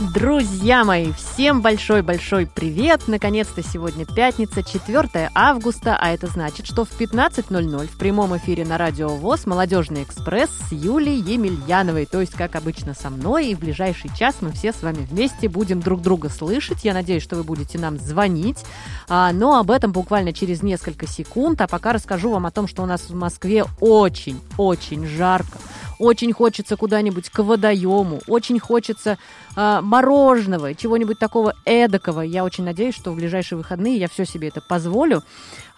Друзья мои, всем большой-большой привет! Наконец-то сегодня пятница, 4 августа, а это значит, что в 15.00 в прямом эфире на Радио ВОЗ «Молодежный экспресс» с Юлией Емельяновой, то есть, как обычно, со мной, и в ближайший час мы все с вами вместе будем друг друга слышать. Я надеюсь, что вы будете нам звонить, а, но об этом буквально через несколько секунд, а пока расскажу вам о том, что у нас в Москве очень-очень жарко. Очень хочется куда-нибудь к водоему, очень хочется э, мороженого, чего-нибудь такого эдакого. Я очень надеюсь, что в ближайшие выходные я все себе это позволю.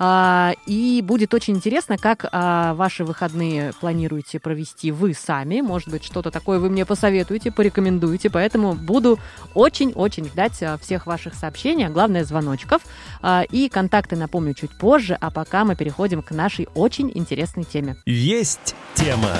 А, и будет очень интересно, как а, ваши выходные планируете провести вы сами. Может быть, что-то такое вы мне посоветуете, порекомендуете. Поэтому буду очень-очень ждать всех ваших сообщений, а главное звоночков. А, и контакты напомню чуть позже. А пока мы переходим к нашей очень интересной теме. Есть тема.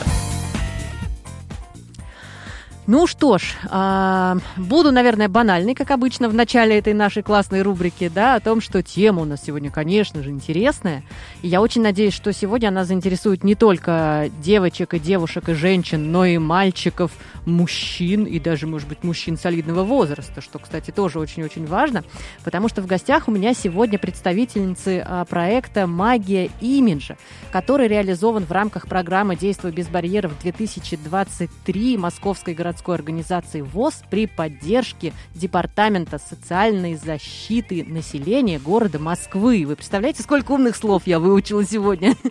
Ну что ж, а, буду, наверное, банальной, как обычно, в начале этой нашей классной рубрики, да, о том, что тема у нас сегодня, конечно же, интересная. И я очень надеюсь, что сегодня она заинтересует не только девочек и девушек и женщин, но и мальчиков, мужчин и даже, может быть, мужчин солидного возраста, что, кстати, тоже очень-очень важно, потому что в гостях у меня сегодня представительницы а, проекта «Магия имиджа», который реализован в рамках программы «Действуй без барьеров-2023» Московской городской организации ВОЗ при поддержке Департамента социальной защиты населения города Москвы. Вы представляете, сколько умных слов я выучила сегодня?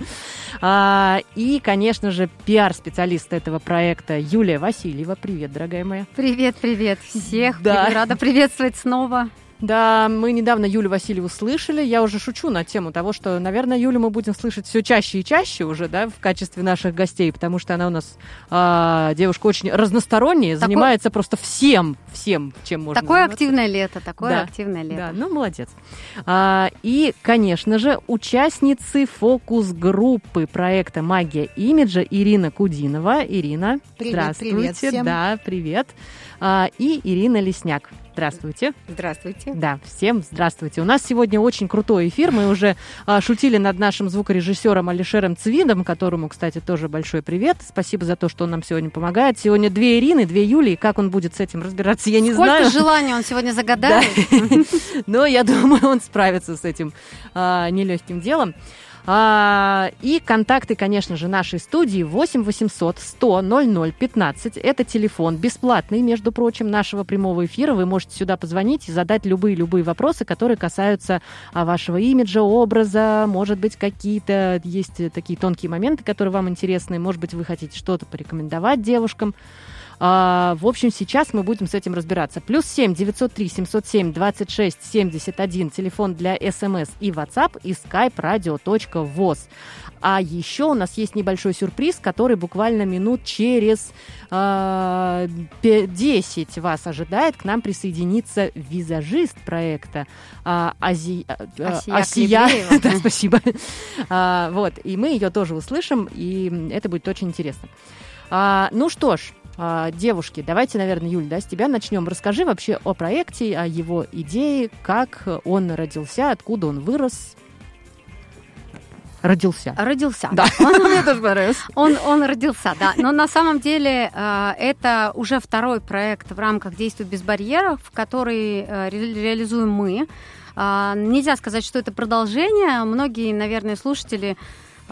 А, и, конечно же, пиар-специалист этого проекта Юлия Васильева. Привет, дорогая моя. Привет, привет всех. Да. Рада приветствовать снова. Да, мы недавно Юлю Васильеву слышали. Я уже шучу на тему того, что, наверное, Юлю мы будем слышать все чаще и чаще уже, да, в качестве наших гостей, потому что она у нас э, девушка очень разносторонняя, такое... занимается просто всем, всем, чем можно. Такое заниматься. активное лето, такое да, активное лето. Да, ну молодец. А, и, конечно же, участницы фокус-группы проекта «Магия имиджа» Ирина Кудинова. Ирина, привет, здравствуйте. Привет всем. Да, привет. А, и Ирина Лесняк. Здравствуйте. Здравствуйте. Да, всем здравствуйте. У нас сегодня очень крутой эфир. Мы уже а, шутили над нашим звукорежиссером Алишером Цвидом, которому, кстати, тоже большой привет. Спасибо за то, что он нам сегодня помогает. Сегодня две Ирины, две Юлии. Как он будет с этим разбираться, я не Сколько знаю. Сколько желаний он сегодня загадает. Но я думаю, он справится с этим а, нелегким делом. А, и контакты, конечно же, нашей студии 8 800 100 00 15. Это телефон бесплатный, между прочим, нашего прямого эфира. Вы можете сюда позвонить и задать любые-любые вопросы, которые касаются а, вашего имиджа, образа. Может быть, какие-то есть такие тонкие моменты, которые вам интересны. Может быть, вы хотите что-то порекомендовать девушкам. А, в общем, сейчас мы будем с этим разбираться. Плюс 7 903 707 26 71, телефон для смс и WhatsApp и skype radio.voz. А еще у нас есть небольшой сюрприз, который буквально минут через э, а, 10 вас ожидает. К нам присоединится визажист проекта э, Ази... Асия. Асия. да, спасибо. а, вот, и мы ее тоже услышим, и это будет очень интересно. А, ну что ж, а, девушки, давайте, наверное, Юль, да, с тебя начнем. Расскажи вообще о проекте, о его идее, как он родился, откуда он вырос. Родился. Родился. Да, мне тоже понравилось. Он, он родился, да. Но на самом деле э, это уже второй проект в рамках «Действуй без барьеров», который э, реализуем мы. Э, нельзя сказать, что это продолжение. Многие, наверное, слушатели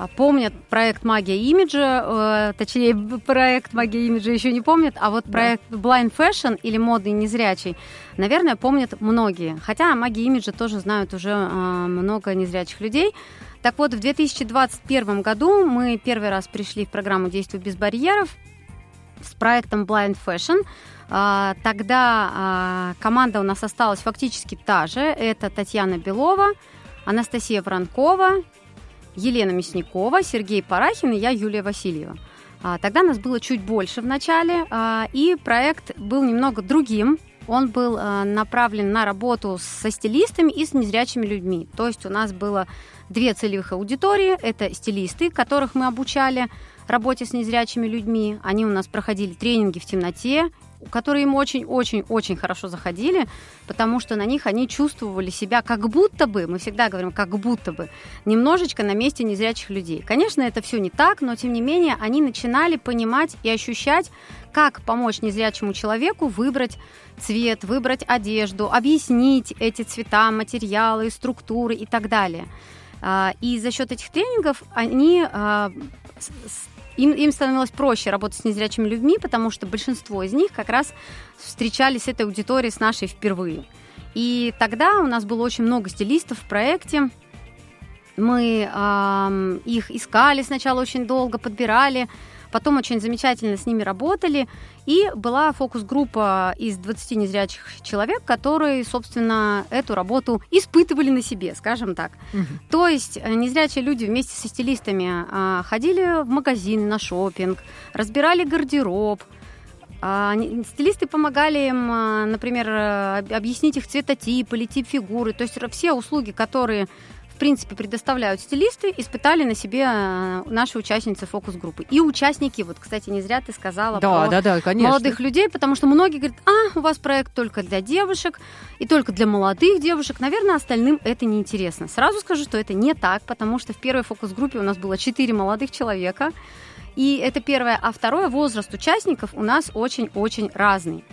помнят проект «Магия имиджа», э, точнее, проект «Магия имиджа» еще не помнят, а вот проект «Blind Fashion» или «Модный незрячий», наверное, помнят многие. Хотя «Магия имиджа» тоже знают уже э, много незрячих людей. Так вот, в 2021 году мы первый раз пришли в программу «Действуй без барьеров» с проектом Blind Fashion. А, тогда а, команда у нас осталась фактически та же. Это Татьяна Белова, Анастасия Воронкова, Елена Мясникова, Сергей Парахин и я, Юлия Васильева. А, тогда нас было чуть больше в начале, а, и проект был немного другим. Он был а, направлен на работу со стилистами и с незрячими людьми. То есть у нас было две целевых аудитории. Это стилисты, которых мы обучали работе с незрячими людьми. Они у нас проходили тренинги в темноте, которые им очень-очень-очень хорошо заходили, потому что на них они чувствовали себя как будто бы, мы всегда говорим как будто бы, немножечко на месте незрячих людей. Конечно, это все не так, но тем не менее они начинали понимать и ощущать, как помочь незрячему человеку выбрать цвет, выбрать одежду, объяснить эти цвета, материалы, структуры и так далее. А, и за счет этих тренингов они а, им, им становилось проще работать с незрячими людьми, потому что большинство из них как раз встречались с этой аудиторией с нашей впервые. И тогда у нас было очень много стилистов в проекте. Мы э, их искали сначала очень долго, подбирали, Потом очень замечательно с ними работали. И была фокус-группа из 20 незрячих человек, которые, собственно, эту работу испытывали на себе, скажем так. Угу. То есть э, незрячие люди вместе со стилистами а, ходили в магазины, на шопинг, разбирали гардероб, а, стилисты помогали им, а, например, э, объяснить их цветотип или тип фигуры. То есть все услуги, которые в принципе, предоставляют стилисты, испытали на себе э, наши участницы фокус-группы. И участники, вот, кстати, не зря ты сказала да, про да, да, конечно. молодых людей, потому что многие говорят, а, у вас проект только для девушек и только для молодых девушек. Наверное, остальным это неинтересно. Сразу скажу, что это не так, потому что в первой фокус-группе у нас было 4 молодых человека, и это первое. А второе, возраст участников у нас очень-очень разный.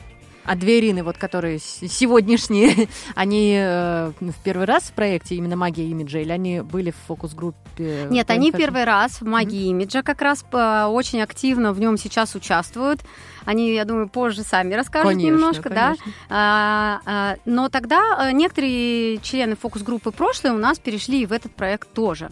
А две Ирины, вот которые сегодняшние, они э, в первый раз в проекте именно «Магия имиджа» или они были в фокус-группе? Нет, они первый раз в «Магии mm-hmm. имиджа» как раз э, очень активно в нем сейчас участвуют. Они, я думаю, позже сами расскажут конечно, немножко, конечно. да. А, а, но тогда э, некоторые члены фокус-группы прошлые у нас перешли в этот проект тоже.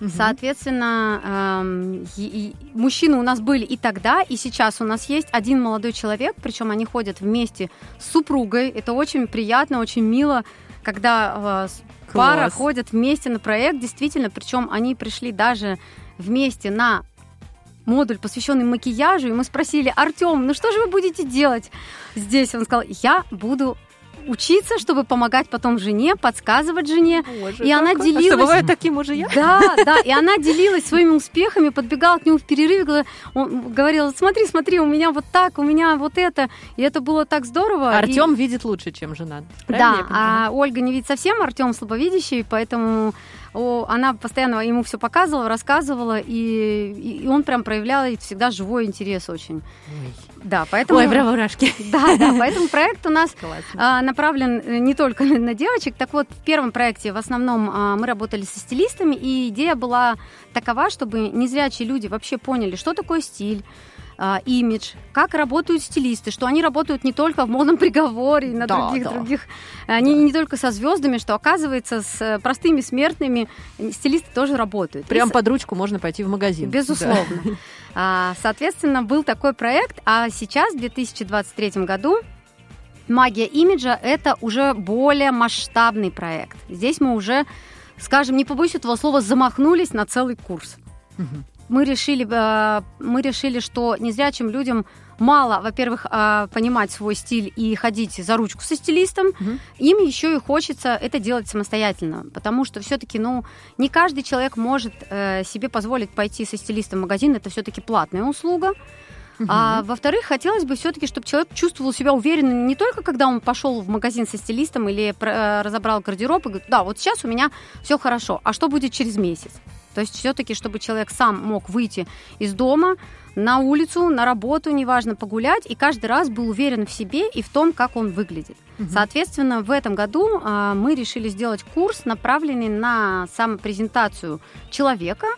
Угу. Соответственно, эм, и, и мужчины у нас были и тогда, и сейчас у нас есть один молодой человек, причем они ходят вместе с супругой. Это очень приятно, очень мило, когда э, пара ходят вместе на проект, действительно, причем они пришли даже вместе на модуль, посвященный макияжу, и мы спросили, Артем, ну что же вы будете делать здесь? Он сказал, я буду учиться, чтобы помогать потом жене, подсказывать жене. Боже, и она делилась... А что, бывает таким мужья? Да, да, и она делилась своими успехами, подбегала к нему в перерыве, говорила, смотри, смотри, у меня вот так, у меня вот это. И это было так здорово. Артем и... видит лучше, чем жена. Да, а Ольга не видит совсем, Артем слабовидящий, поэтому она постоянно ему все показывала, рассказывала, и, и он прям проявлял всегда живой интерес очень. Ой. Да, поэтому... Ой, браво-рашки. Да, да, поэтому проект у нас а, направлен э, не только на девочек. Так вот, в первом проекте в основном а, мы работали со стилистами, и идея была такова, чтобы незрячие люди вообще поняли, что такое стиль, а, имидж, как работают стилисты, что они работают не только в модном приговоре, на да, других, да. других, они да. не только со звездами, что оказывается с э, простыми смертными стилисты тоже работают. Прям И, под ручку можно пойти в магазин. Безусловно. Да. А, соответственно, был такой проект, а сейчас, в 2023 году, Магия имиджа – это уже более масштабный проект. Здесь мы уже, скажем, не побоюсь этого слова, замахнулись на целый курс. Угу мы решили, э, мы решили, что незрячим людям мало, во-первых, э, понимать свой стиль и ходить за ручку со стилистом, угу. им еще и хочется это делать самостоятельно, потому что все-таки, ну, не каждый человек может э, себе позволить пойти со стилистом в магазин, это все-таки платная услуга. Угу. А во-вторых, хотелось бы все-таки, чтобы человек чувствовал себя уверенно не только когда он пошел в магазин со стилистом или разобрал гардероб и говорит, да, вот сейчас у меня все хорошо, а что будет через месяц? То есть все-таки, чтобы человек сам мог выйти из дома на улицу, на работу, неважно, погулять, и каждый раз был уверен в себе и в том, как он выглядит. Угу. Соответственно, в этом году а, мы решили сделать курс, направленный на самопрезентацию человека.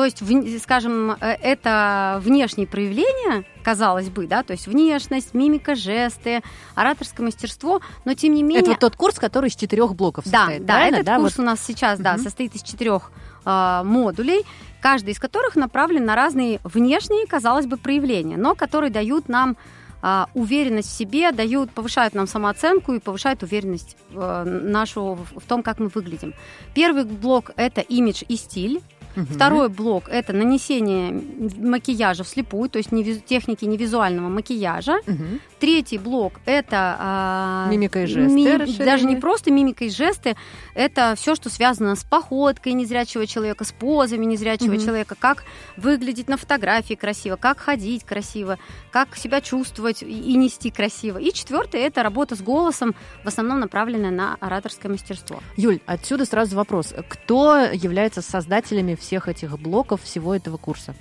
То есть, в, скажем, э, это внешние проявления, казалось бы, да, то есть внешность, мимика, жесты, ораторское мастерство, но тем не менее... Это вот тот курс, который из четырех блоков состоит, да, правильно? Да, этот да, курс вот... у нас сейчас, угу. да, состоит из четырех э, модулей, каждый из которых направлен на разные внешние, казалось бы, проявления, но которые дают нам э, уверенность в себе, дают, повышают нам самооценку и повышают уверенность э, нашу в том, как мы выглядим. Первый блок – это имидж и стиль. Угу. Второй блок – это нанесение макияжа вслепую, то есть не, техники невизуального макияжа. Угу. Третий блок – это… А, мимика и жесты. Ми, даже не просто мимика и жесты, это все, что связано с походкой незрячего человека, с позами незрячего угу. человека, как выглядеть на фотографии красиво, как ходить красиво, как себя чувствовать и нести красиво. И четвертое – это работа с голосом, в основном направленная на ораторское мастерство. Юль, отсюда сразу вопрос. Кто является создателями всех этих блоков, всего этого курса?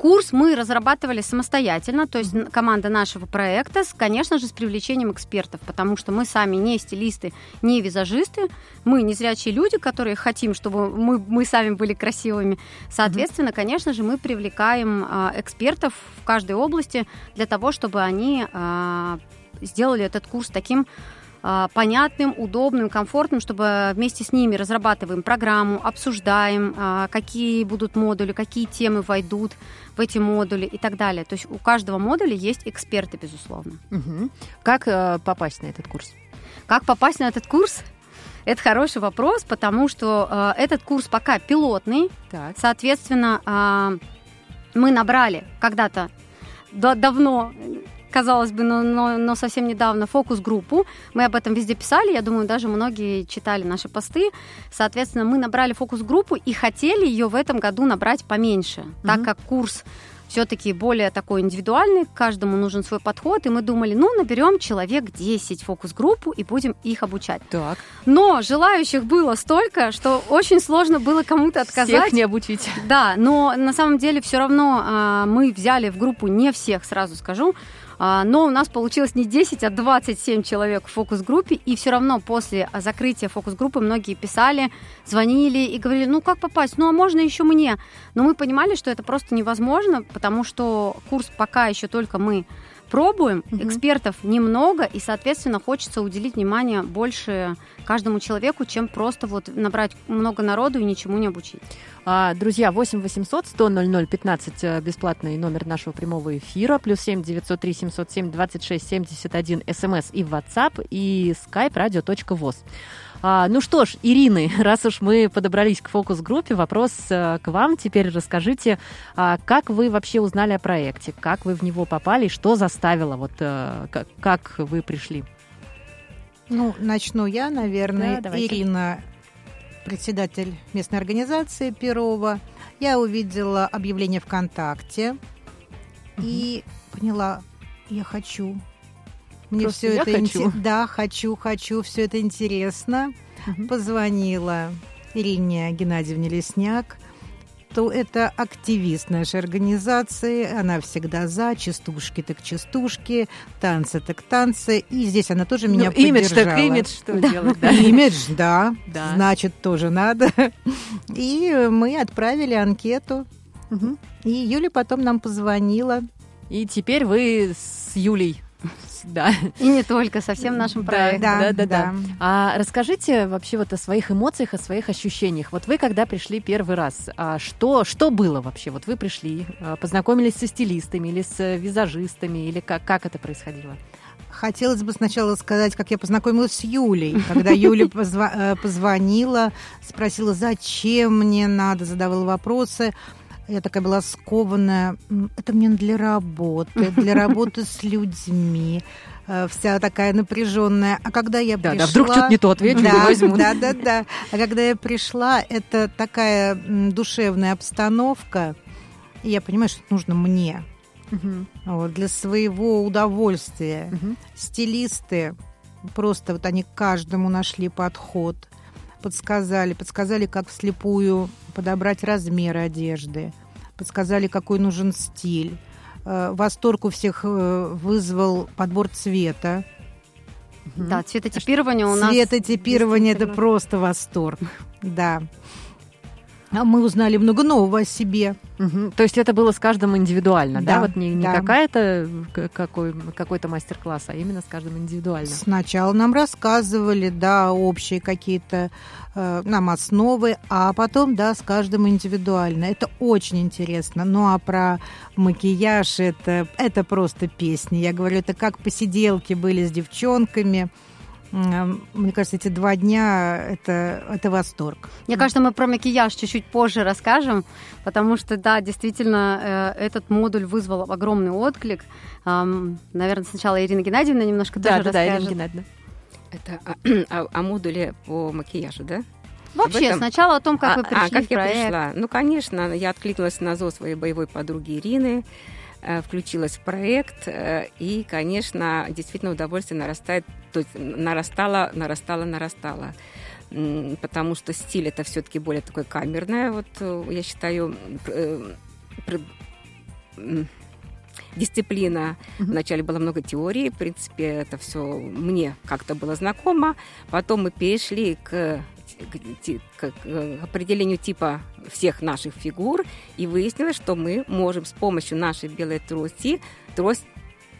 Курс мы разрабатывали самостоятельно, то есть команда нашего проекта, конечно же, с привлечением экспертов, потому что мы сами не стилисты, не визажисты, мы незрячие люди, которые хотим, чтобы мы, мы сами были красивыми. Соответственно, конечно же, мы привлекаем э, экспертов в каждой области для того, чтобы они э, сделали этот курс таким понятным, удобным, комфортным, чтобы вместе с ними разрабатываем программу, обсуждаем, а, какие будут модули, какие темы войдут в эти модули и так далее. То есть у каждого модуля есть эксперты, безусловно. Угу. Как э, попасть на этот курс? Как попасть на этот курс? Это хороший вопрос, потому что э, этот курс пока пилотный. Так. Соответственно, э, мы набрали когда-то давно казалось бы, но, но, но совсем недавно фокус-группу. Мы об этом везде писали, я думаю, даже многие читали наши посты. Соответственно, мы набрали фокус-группу и хотели ее в этом году набрать поменьше, mm-hmm. так как курс все-таки более такой индивидуальный, каждому нужен свой подход, и мы думали, ну, наберем человек 10 фокус-группу и будем их обучать. Так. Но желающих было столько, что очень сложно было кому-то отказать. Всех не обучить. Да, но на самом деле все равно а, мы взяли в группу не всех, сразу скажу, но у нас получилось не 10, а 27 человек в фокус-группе, и все равно после закрытия фокус-группы многие писали, звонили и говорили, ну как попасть, ну а можно еще мне? Но мы понимали, что это просто невозможно, потому что курс пока еще только мы пробуем, угу. экспертов немного, и, соответственно, хочется уделить внимание больше каждому человеку, чем просто вот набрать много народу и ничему не обучить. А, друзья, 8 800 100 00 15 бесплатный номер нашего прямого эфира, плюс 7 903 707 26 71 смс и WhatsApp, и skype radio.voz. А, ну что ж, Ирины, раз уж мы подобрались к фокус-группе, вопрос а, к вам. Теперь расскажите, а, как вы вообще узнали о проекте, как вы в него попали, что заставило, вот а, как, как вы пришли? Ну, начну я, наверное. Да, Ирина, председатель местной организации Перова. Я увидела объявление ВКонтакте угу. и поняла, я хочу мне Просто все это хочу. Инте... Да, хочу, хочу, все это интересно. Угу. Позвонила Ирине Геннадьевне Лесняк, то это активист нашей организации. Она всегда за частушки так частушки, танцы так танцы. И здесь она тоже меня ну, имидж так имидж, что да. делать, да? Имидж, да, да. Значит, тоже надо. И мы отправили анкету. Угу. И Юля потом нам позвонила. И теперь вы с Юлей да. И не только, со всем нашим проектом. Да, да, да, да. А расскажите вообще вот о своих эмоциях, о своих ощущениях. Вот вы когда пришли первый раз, а что, что было вообще? Вот вы пришли, а, познакомились со стилистами или с визажистами, или как, как это происходило? Хотелось бы сначала сказать, как я познакомилась с Юлей. Когда Юля э, позвонила, спросила, зачем мне надо, задавала вопросы. Я такая была скованная. Это мне для работы, для работы с людьми э, вся такая напряженная. А когда я да, пришла... Да, вдруг что-то не то отвечу, да, возьму. Да, да, да. А когда я пришла, это такая душевная обстановка, и я понимаю, что это нужно мне. Угу. Вот, для своего удовольствия. Угу. Стилисты просто вот они каждому нашли подход подсказали, подсказали, как вслепую подобрать размер одежды, подсказали, какой нужен стиль. Э, восторг у всех э, вызвал подбор цвета. Да, цветотипирование у нас. Цветотипирование это просто восторг. Да. А мы узнали много нового о себе. Угу. То есть это было с каждым индивидуально, да? да? Вот не, не да. какая-то какой, какой-то мастер-класс, а именно с каждым индивидуально. Сначала нам рассказывали, да, общие какие-то э, нам основы, а потом, да, с каждым индивидуально. Это очень интересно. Ну а про макияж это, это просто песни. Я говорю, это как посиделки были с девчонками мне кажется, эти два дня это, это восторг. Мне кажется, мы про макияж чуть-чуть позже расскажем, потому что, да, действительно, э, этот модуль вызвал огромный отклик. Наверное, сначала Ирина Геннадьевна немножко да, тоже да, расскажет. Да, Ирина Геннадьевна. Это о, о, о модуле по макияжу, да? Вообще, этом... сначала о том, как а, вы пришли а, как в проект. я пришла? Ну, конечно, я откликнулась на зов своей боевой подруги Ирины, включилась в проект, э, и, конечно, действительно удовольствие нарастает, то есть нарастало, нарастало, нарастало потому что стиль это все-таки более такой камерное, вот э, я считаю, дисциплина. Mm-hmm. Вначале было много теории, в принципе, это все мне как-то было знакомо. Потом мы перешли к к, к определению типа всех наших фигур, и выяснилось, что мы можем с помощью нашей белой трости, трость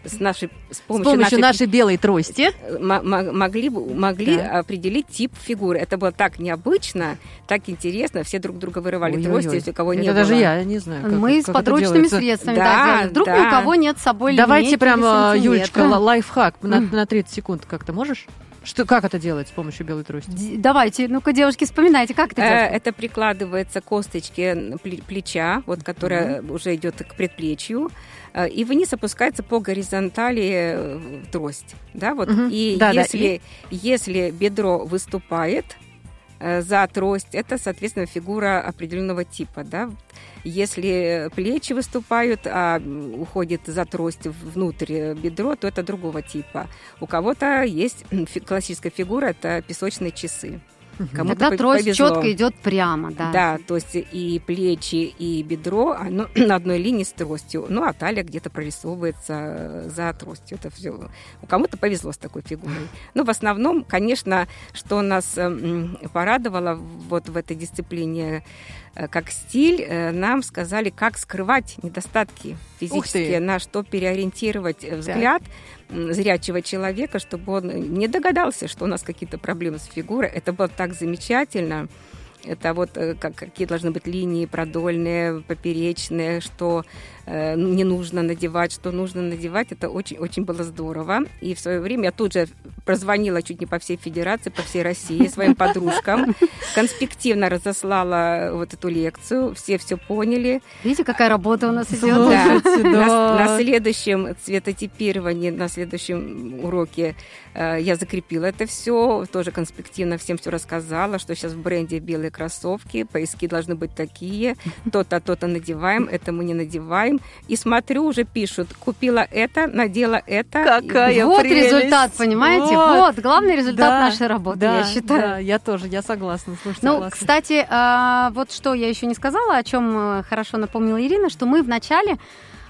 с, нашей, с помощью, с помощью нашей, нашей белой трости э, могли, могли да. определить тип фигуры. Это было так необычно, так интересно. Все друг друга вырывали Ой-ой-ой. трости, если у кого это не даже было. я не знаю. Как, Мы как с подручными средствами да, так делали. Вдруг да. ни у кого нет с собой Давайте прямо, Юлечка, лайфхак на, на 30 секунд как-то можешь? Что, как это делать с помощью белой трости? Давайте, ну-ка, девушки, вспоминайте, как это делать? Это прикладывается к косточке плеча, вот, которая mm-hmm. уже идет к предплечью, э, и вниз опускается по горизонтали э, трость. Да, вот. Mm-hmm. И, да, если, да, и если бедро выступает, Э, за трость, это, соответственно, фигура определенного типа. Да? Если плечи выступают, а уходит за трость внутрь бедро, то это другого типа. У кого-то есть классическая фигура, это песочные часы. Кому Тогда трость повезло. четко идет прямо, да. Да, то есть и плечи, и бедро оно на одной линии с тростью. Ну, а талия где-то прорисовывается за тростью. Это все. Кому-то повезло с такой фигурой. Но в основном, конечно, что нас эм, порадовало вот в этой дисциплине э, как стиль, э, нам сказали, как скрывать недостатки физические, на что переориентировать э, взгляд. Так зрячего человека, чтобы он не догадался, что у нас какие-то проблемы с фигурой. Это было так замечательно. Это вот э, как, какие должны быть линии продольные, поперечные, что э, не нужно надевать, что нужно надевать. Это очень-очень было здорово. И в свое время я тут же прозвонила чуть не по всей федерации, по всей России своим подружкам, конспективно разослала вот эту лекцию, все все поняли. Видите, какая работа у нас идет? Да. На, на следующем цветотипировании, на следующем уроке э, я закрепила это все, тоже конспективно всем все рассказала, что сейчас в бренде белые кроссовки, пояски должны быть такие, то-то, то-то надеваем, это мы не надеваем. И смотрю, уже пишут, купила это, надела это. Какая Вот прелесть. результат, понимаете? Вот, вот главный результат да, нашей работы, да, я считаю. Да, я тоже, я согласна. Слушайте, ну, классно. кстати, а, вот что я еще не сказала, о чем э, хорошо напомнила Ирина, что мы в начале,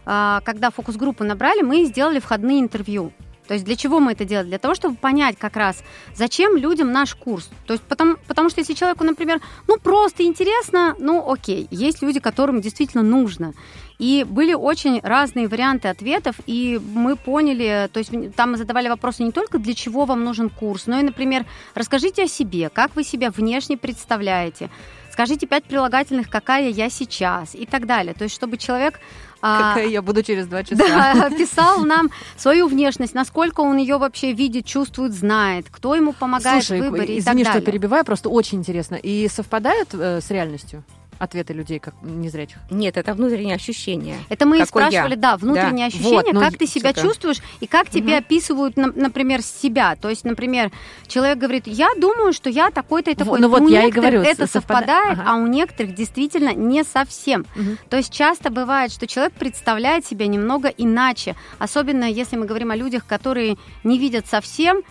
а, когда фокус-группу набрали, мы сделали входные интервью. То есть для чего мы это делали? Для того, чтобы понять как раз, зачем людям наш курс. То есть потому, потому что если человеку, например, ну просто интересно, ну окей, есть люди, которым действительно нужно. И были очень разные варианты ответов, и мы поняли, то есть там мы задавали вопросы не только для чего вам нужен курс, но и, например, расскажите о себе, как вы себя внешне представляете, скажите пять прилагательных, какая я сейчас и так далее. То есть чтобы человек Какая я буду через два часа. Да, писал нам свою внешность, насколько он ее вообще видит, чувствует, знает, кто ему помогает Слушай, в выборе извини, и так далее. что перебиваю, просто очень интересно. И совпадают э, с реальностью? Ответы людей, как незрячих? Нет, это внутреннее ощущение. Это мы и спрашивали, я. да, внутреннее да. ощущение, вот, ну, как ты себя сука. чувствуешь и как угу. тебе описывают, например, себя. То есть, например, человек говорит, я думаю, что я такой-то и такой. Ну вот у я и говорю, это совпадает, ага. а у некоторых действительно не совсем. Угу. То есть часто бывает, что человек представляет себя немного иначе, особенно если мы говорим о людях, которые не видят совсем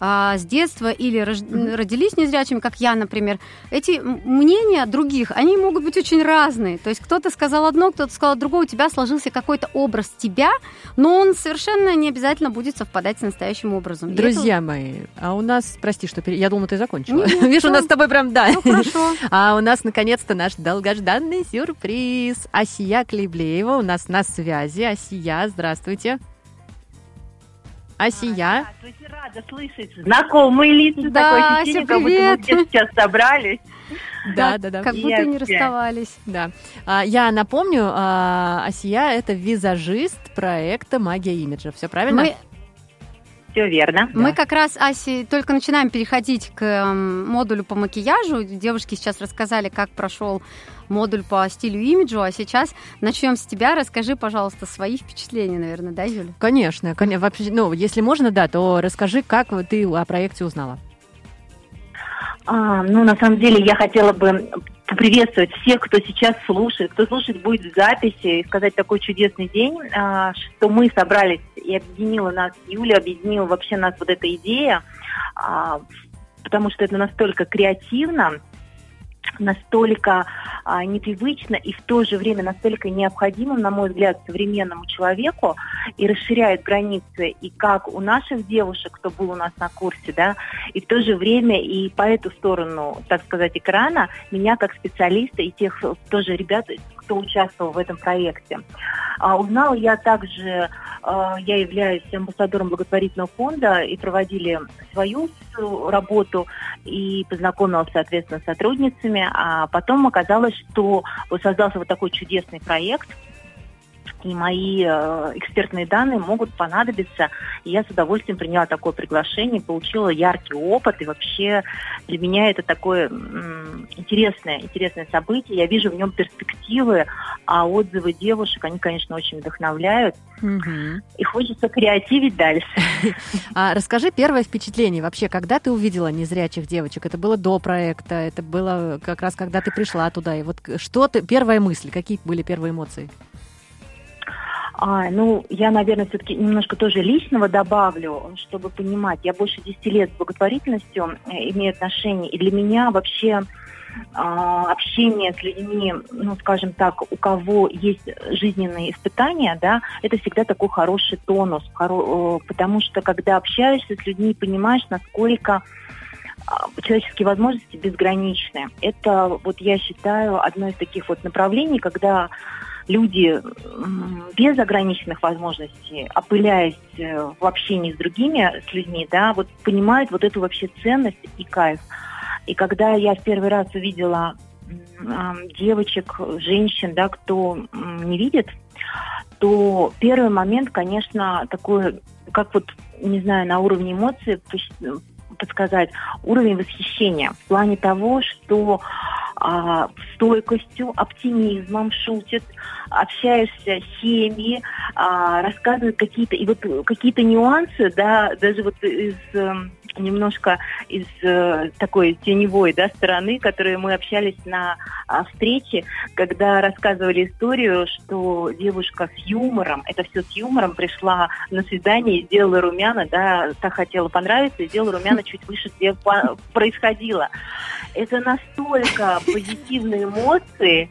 а, с детства или рож... родились незрячими, как я, например, эти мнения других, они могут быть очень разные. То есть кто-то сказал одно, кто-то сказал другое, у тебя сложился какой-то образ тебя, но он совершенно не обязательно будет совпадать с настоящим образом. Друзья это... мои, а у нас, прости, что пере... я думала, ты закончила. Видишь, у нас с тобой прям, да. Ну, хорошо. А у нас, наконец-то, наш долгожданный сюрприз. Асия Клейблеева у нас на связи. Асия, здравствуйте. Асия. А, да, рада слышать знакомые лица. Да, Такое ощущение, как будто мы все сейчас собрались. Да, да, да. Как будто не расставались. Да. А, я напомню, а, Асия – это визажист проекта «Магия имиджа». Все правильно? Мы Все верно. Мы да. как раз, Аси, только начинаем переходить к модулю по макияжу. Девушки сейчас рассказали, как прошел модуль по стилю и имиджу, а сейчас начнем с тебя. Расскажи, пожалуйста, свои впечатления, наверное, да, Юля? Конечно, конечно. Вообще, ну, если можно, да, то расскажи, как ты о проекте узнала. А, ну, на самом деле, я хотела бы поприветствовать всех, кто сейчас слушает, кто слушает будет в записи, и сказать такой чудесный день, а, что мы собрались и объединила нас, Юля объединила вообще нас вот эта идея, а, потому что это настолько креативно, настолько а, непривычно и в то же время настолько необходимо, на мой взгляд, современному человеку и расширяет границы и как у наших девушек, кто был у нас на курсе, да, и в то же время и по эту сторону, так сказать, экрана меня как специалиста и тех тоже ребят, кто участвовал в этом проекте. А, узнала я также, а, я являюсь амбассадором благотворительного фонда и проводили свою работу и познакомилась, соответственно, с сотрудницами, а потом оказалось, что создался вот такой чудесный проект – и мои э, экспертные данные могут понадобиться. И я с удовольствием приняла такое приглашение, получила яркий опыт. И вообще для меня это такое интересное, интересное событие. Я вижу в нем перспективы, а отзывы девушек, они, конечно, очень вдохновляют. Угу. И хочется креативить дальше. А расскажи первое впечатление вообще, когда ты увидела незрячих девочек? Это было до проекта, это было как раз когда ты пришла туда. И вот что ты, первая мысль, какие были первые эмоции? А, ну, я, наверное, все-таки немножко тоже личного добавлю, чтобы понимать. Я больше 10 лет с благотворительностью э, имею отношение, и для меня вообще а, общение с людьми, ну, скажем так, у кого есть жизненные испытания, да, это всегда такой хороший тонус, хоро... потому что когда общаешься с людьми, понимаешь, насколько а, человеческие возможности безграничны. Это, вот я считаю, одно из таких вот направлений, когда люди без ограниченных возможностей, опыляясь э, в общении с другими, с людьми, да, вот понимают вот эту вообще ценность и кайф. И когда я в первый раз увидела девочек, женщин, да, кто не видит, то первый момент, конечно, такой, как вот, не знаю, на уровне эмоций подсказать, уровень восхищения в плане того, что а, стойкостью, оптимизмом шутит, общаешься с семьей, а, рассказывают какие-то и вот какие-то нюансы, да, даже вот из эм, немножко из э, такой теневой да, стороны, которые мы общались на а, встрече, когда рассказывали историю, что девушка с юмором, это все с юмором, пришла на свидание, сделала румяна, да, так хотела понравиться, и сделала румяна чуть выше, где происходило. Это настолько позитивные эмоции,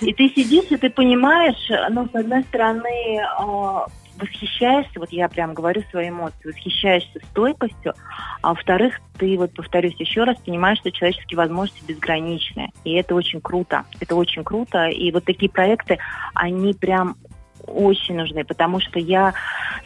и ты сидишь, и ты понимаешь, ну, с одной стороны, а, восхищаешься, вот я прям говорю свои эмоции, восхищаешься стойкостью, а во-вторых, ты, вот повторюсь еще раз, понимаешь, что человеческие возможности безграничны. И это очень круто. Это очень круто. И вот такие проекты, они прям очень нужны, потому что я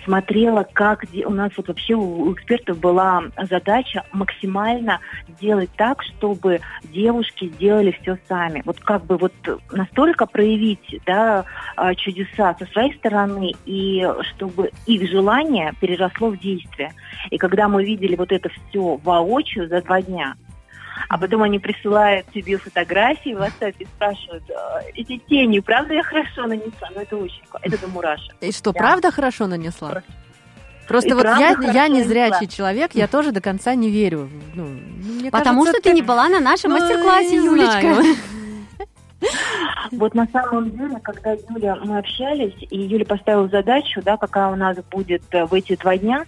смотрела, как у нас вот вообще у экспертов была задача максимально сделать так, чтобы девушки сделали все сами. Вот как бы вот настолько проявить да, а, чудеса со своей стороны, и чтобы их желание переросло в действие. И когда мы видели вот это все воочию за два дня, а потом они присылают тебе фотографии в WhatsApp и спрашивают, «А, эти тени, правда я хорошо нанесла? Ну, это очень, это до мурашек. И что, да. правда хорошо нанесла? Просто и вот я, я не зрячий человек, я тоже до конца не верю. Ну, мне Потому кажется, что ты не была на нашем ну, мастер-классе, Юлечка. Вот на самом деле, когда Юля, мы общались, и Юля поставила задачу, да, какая у нас будет э, в эти два дня,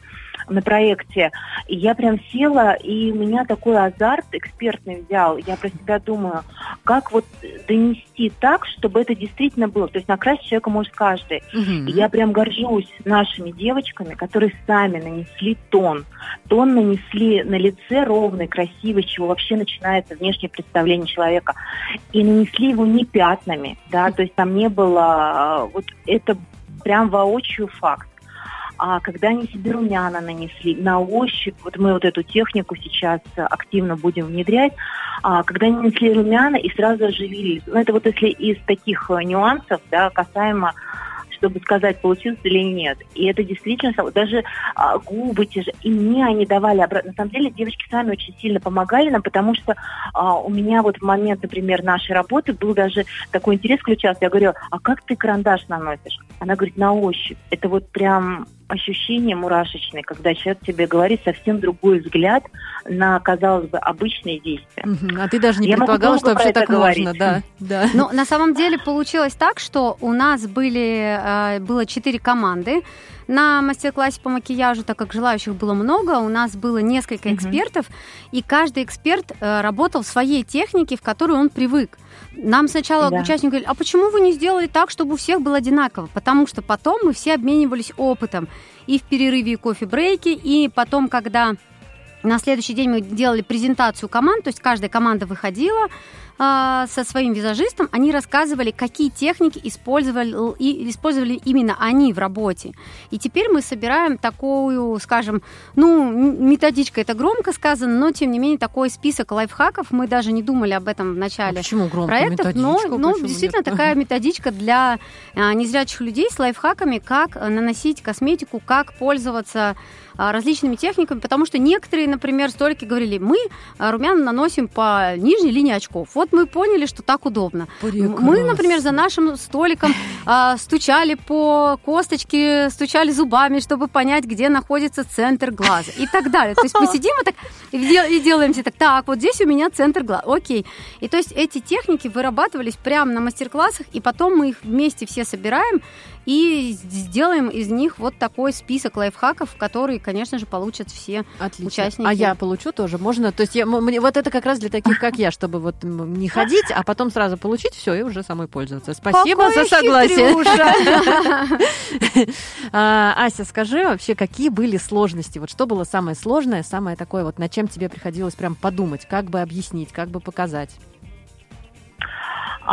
на проекте. И я прям села, и у меня такой азарт экспертный взял. Я про себя думаю, как вот донести так, чтобы это действительно было. То есть накрасить человека может каждый. Угу. И я прям горжусь нашими девочками, которые сами нанесли тон. Тон нанесли на лице ровный, красивый, с чего вообще начинается внешнее представление человека. И нанесли его не пятнами, да, то есть там не было... А, вот это прям воочию факт а когда они себе румяна нанесли на ощупь, вот мы вот эту технику сейчас активно будем внедрять, а, когда они нанесли румяна и сразу оживились. Ну, это вот если из таких э, нюансов, да, касаемо чтобы сказать, получилось или нет. И это действительно, даже а, губы те же, и мне они давали обратно. На самом деле девочки сами очень сильно помогали нам, потому что а, у меня вот в момент, например, нашей работы был даже такой интерес включался. Я говорю, а как ты карандаш наносишь? Она говорит, на ощупь. Это вот прям ощущение мурашечное, когда человек тебе говорит совсем другой взгляд на, казалось бы, обычные действия. А ты даже не Я предполагала, что вообще так говорить. можно, да. да. Но на самом деле получилось так, что у нас были, э, было четыре команды, на мастер-классе по макияжу, так как желающих было много, у нас было несколько uh-huh. экспертов, и каждый эксперт э, работал в своей технике, в которой он привык. Нам сначала да. участник говорит, а почему вы не сделали так, чтобы у всех было одинаково? Потому что потом мы все обменивались опытом и в перерыве и кофе-брейке, и потом, когда на следующий день мы делали презентацию команд, то есть каждая команда выходила, а, со своим визажистом, они рассказывали, какие техники использовали, и, использовали именно они в работе. И теперь мы собираем такую, скажем, ну, методичка, это громко сказано, но тем не менее такой список лайфхаков. Мы даже не думали об этом в начале а почему громко проектов, но, но действительно нет? такая методичка для а, незрячих людей с лайфхаками, как наносить косметику, как пользоваться различными техниками, потому что некоторые, например, столики говорили, мы а, румяна наносим по нижней линии очков. Вот мы поняли, что так удобно. Прекрасно. Мы, например, за нашим столиком а, стучали по косточке, стучали зубами, чтобы понять, где находится центр глаза и так далее. То есть мы сидим и так и делаем все так, так, вот здесь у меня центр глаза, окей. И то есть эти техники вырабатывались прямо на мастер-классах, и потом мы их вместе все собираем, и сделаем из них вот такой список лайфхаков, которые, конечно же, получат все Отлично. участники. А я получу тоже? Можно? То есть я, мне, вот это как раз для таких, как я, чтобы вот не ходить, а потом сразу получить все и уже самой пользоваться. Спасибо Какое за согласие. А, Ася, скажи вообще, какие были сложности? Вот что было самое сложное, самое такое вот, над чем тебе приходилось прям подумать, как бы объяснить, как бы показать?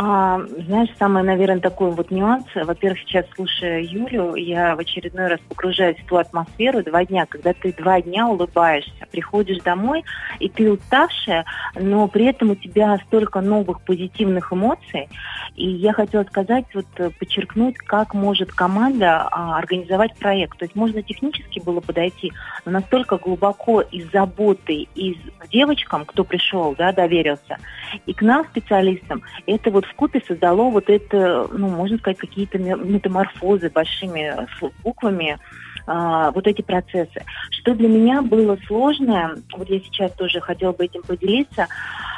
А, знаешь, самый, наверное, такой вот нюанс. Во-первых, сейчас, слушая Юлю, я в очередной раз погружаюсь в ту атмосферу два дня, когда ты два дня улыбаешься, приходишь домой, и ты уставшая, но при этом у тебя столько новых позитивных эмоций. И я хотела сказать, вот подчеркнуть, как может команда а, организовать проект. То есть можно технически было подойти, но настолько глубоко и с заботой, и с девочкам, кто пришел, да, доверился, и к нам, специалистам, это вот в купе создало вот это, ну, можно сказать, какие-то метаморфозы большими буквами, а, вот эти процессы. Что для меня было сложно, вот я сейчас тоже хотела бы этим поделиться,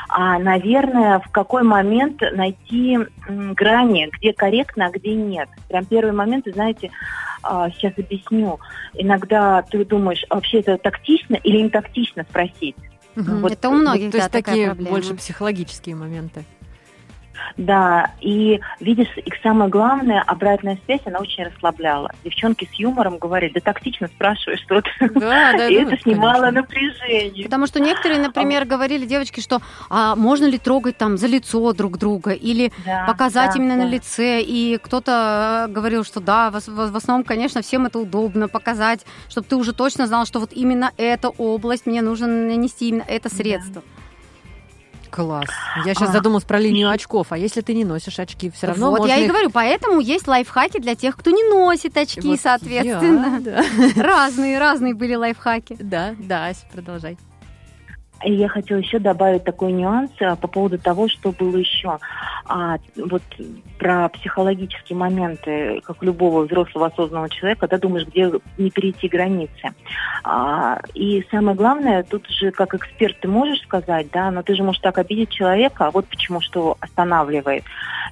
а, наверное, в какой момент найти грани, где корректно, а где нет. Прям первый момент, знаете, а, сейчас объясню. Иногда ты думаешь, а вообще это тактично или не тактично спросить. Угу. Вот, это у многих, вот, то есть такие проблема. больше психологические моменты. Да, и видишь, их самое главное, обратная связь, она очень расслабляла. Девчонки с юмором говорили, да тактично спрашиваешь что-то. Да, да, и да, это снимало конечно. напряжение. Потому что некоторые, например, говорили девочки, что а можно ли трогать там за лицо друг друга или да, показать да, именно да. на лице. И кто-то э, говорил, что да, в, в, в основном, конечно, всем это удобно показать, чтобы ты уже точно знал, что вот именно эта область мне нужно нанести именно это средство. Да. Класс. Я сейчас а. задумалась про линию очков. А если ты не носишь очки, все равно Вот можно я их... и говорю, поэтому есть лайфхаки для тех, кто не носит очки, вот соответственно. Я, да. Разные, разные были лайфхаки. Да, да, Ася, продолжай. И я хотела еще добавить такой нюанс а, по поводу того, что было еще. А, вот про психологические моменты, как любого взрослого осознанного человека, да, думаешь, где не перейти границы. А, и самое главное, тут же как эксперт ты можешь сказать, да, но ты же можешь так обидеть человека, а вот почему что останавливает.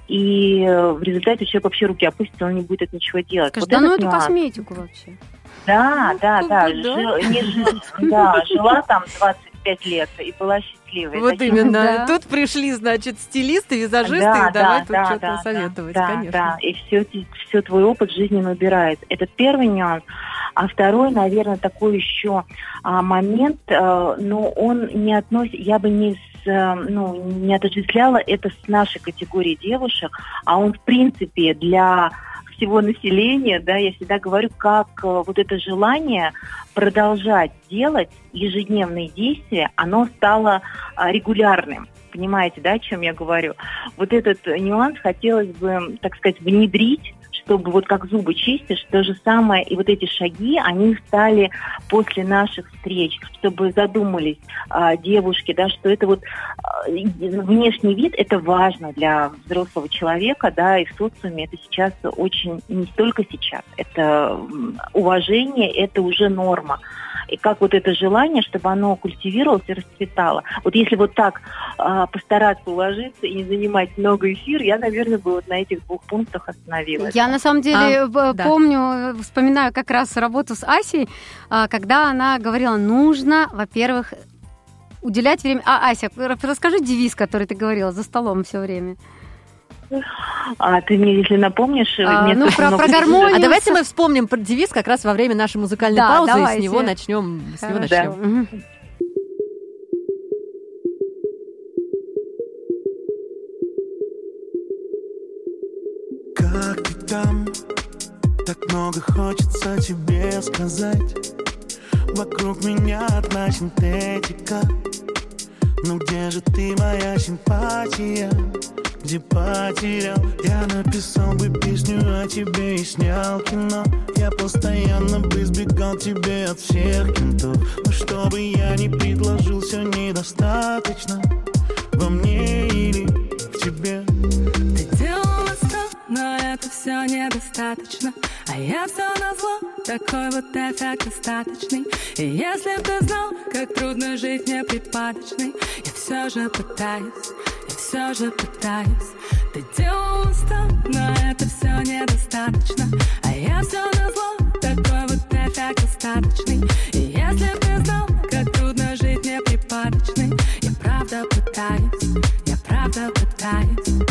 И в результате человек вообще руки опустит, он не будет ничего делать. Скажи, вот да ну это косметику вообще. Да, да, да. да. Жил, не жил, да, жила там 20 25 лет и была счастливой. Вот Зачем? именно. Да. Тут пришли, значит, стилисты, визажисты, да, и давай да, тут да, что-то да, советовать, да, конечно. Да, и все, все твой опыт жизненно убирает. Это первый нюанс. А второй, наверное, такой еще а, момент, а, но он не относит, я бы не с, а, ну, не отождествляла это с нашей категорией девушек, а он, в принципе, для всего населения, да, я всегда говорю, как э, вот это желание продолжать делать ежедневные действия, оно стало а, регулярным. Понимаете, да, о чем я говорю? Вот этот нюанс хотелось бы, так сказать, внедрить чтобы вот как зубы чистишь, то же самое, и вот эти шаги, они стали после наших встреч, чтобы задумались а, девушки, да, что это вот а, внешний вид, это важно для взрослого человека, да, и в социуме это сейчас очень, не столько сейчас, это уважение, это уже норма и как вот это желание, чтобы оно культивировалось и расцветало. Вот если вот так э, постараться уложиться и не занимать много эфир, я, наверное, бы вот на этих двух пунктах остановилась. Я на самом деле а, помню, да. вспоминаю как раз работу с Асей, а, когда она говорила, нужно, во-первых, уделять время... А, Ася, расскажи девиз, который ты говорила за столом все время. А ты мне, если напомнишь, а, мне ну, про, про гармонию. А давайте мы вспомним про девиз как раз во время нашей музыкальной да, паузы, давайте. и с него начнем. С него начнем. Да. Как ты там? Так много хочется тебе сказать. Вокруг меня одна синтетика. Ну где же ты, моя симпатия? Где потерял Я написал бы песню о тебе и снял кино. Я постоянно бы избегал тебе от всех кентов. Но что бы я ни предложил, все недостаточно Во мне или в тебе. Ты делал сто, но это все недостаточно. А я все назло, такой вот эффект остаточный. И если б ты знал, как трудно жить мне припадочной Я все же пытаюсь все же пытаюсь. Ты делал устал, но это все недостаточно. А я все на зло, такой вот эффект остаточный. И если бы ты знал, как трудно жить мне припадочной Я правда пытаюсь, я правда пытаюсь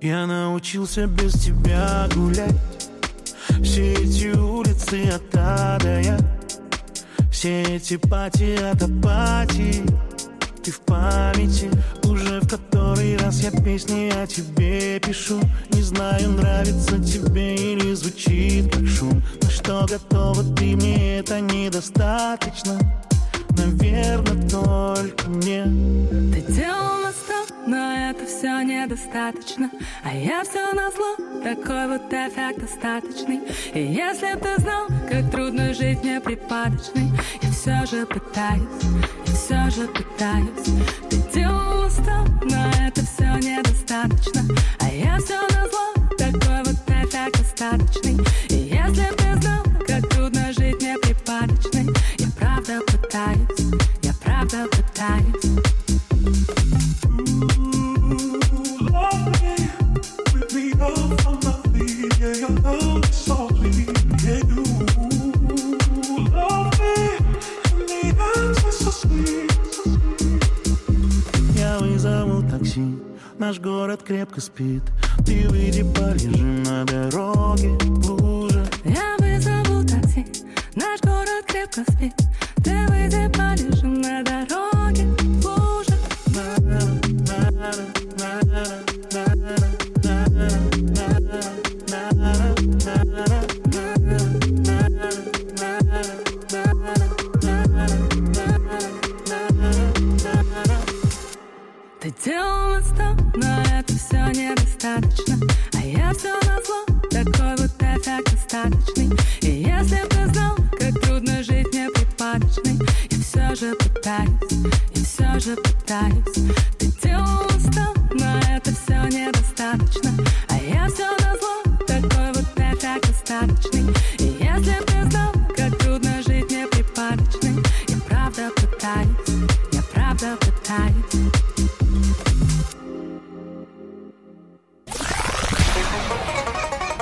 Я научился без тебя гулять. Все эти улицы от А до Я Все эти пати от апатии. Ты в памяти Уже в который раз я песни о тебе пишу. Не знаю, нравится тебе или звучит как шум. На что готова ты мне, это недостаточно. Наверное, только мне. Ты делал но это все недостаточно. А я все на зло, такой вот эффект остаточный. И если б ты знал, как трудно жить мне припадочной Я все же пытаюсь, я все же пытаюсь. Ты делал устал, но это все недостаточно. А я все на зло, такой вот эффект остаточный. И если б Наш город крепко спит. Ты выйди, полежим на дороге в луже Я вызову такси. Наш город крепко спит А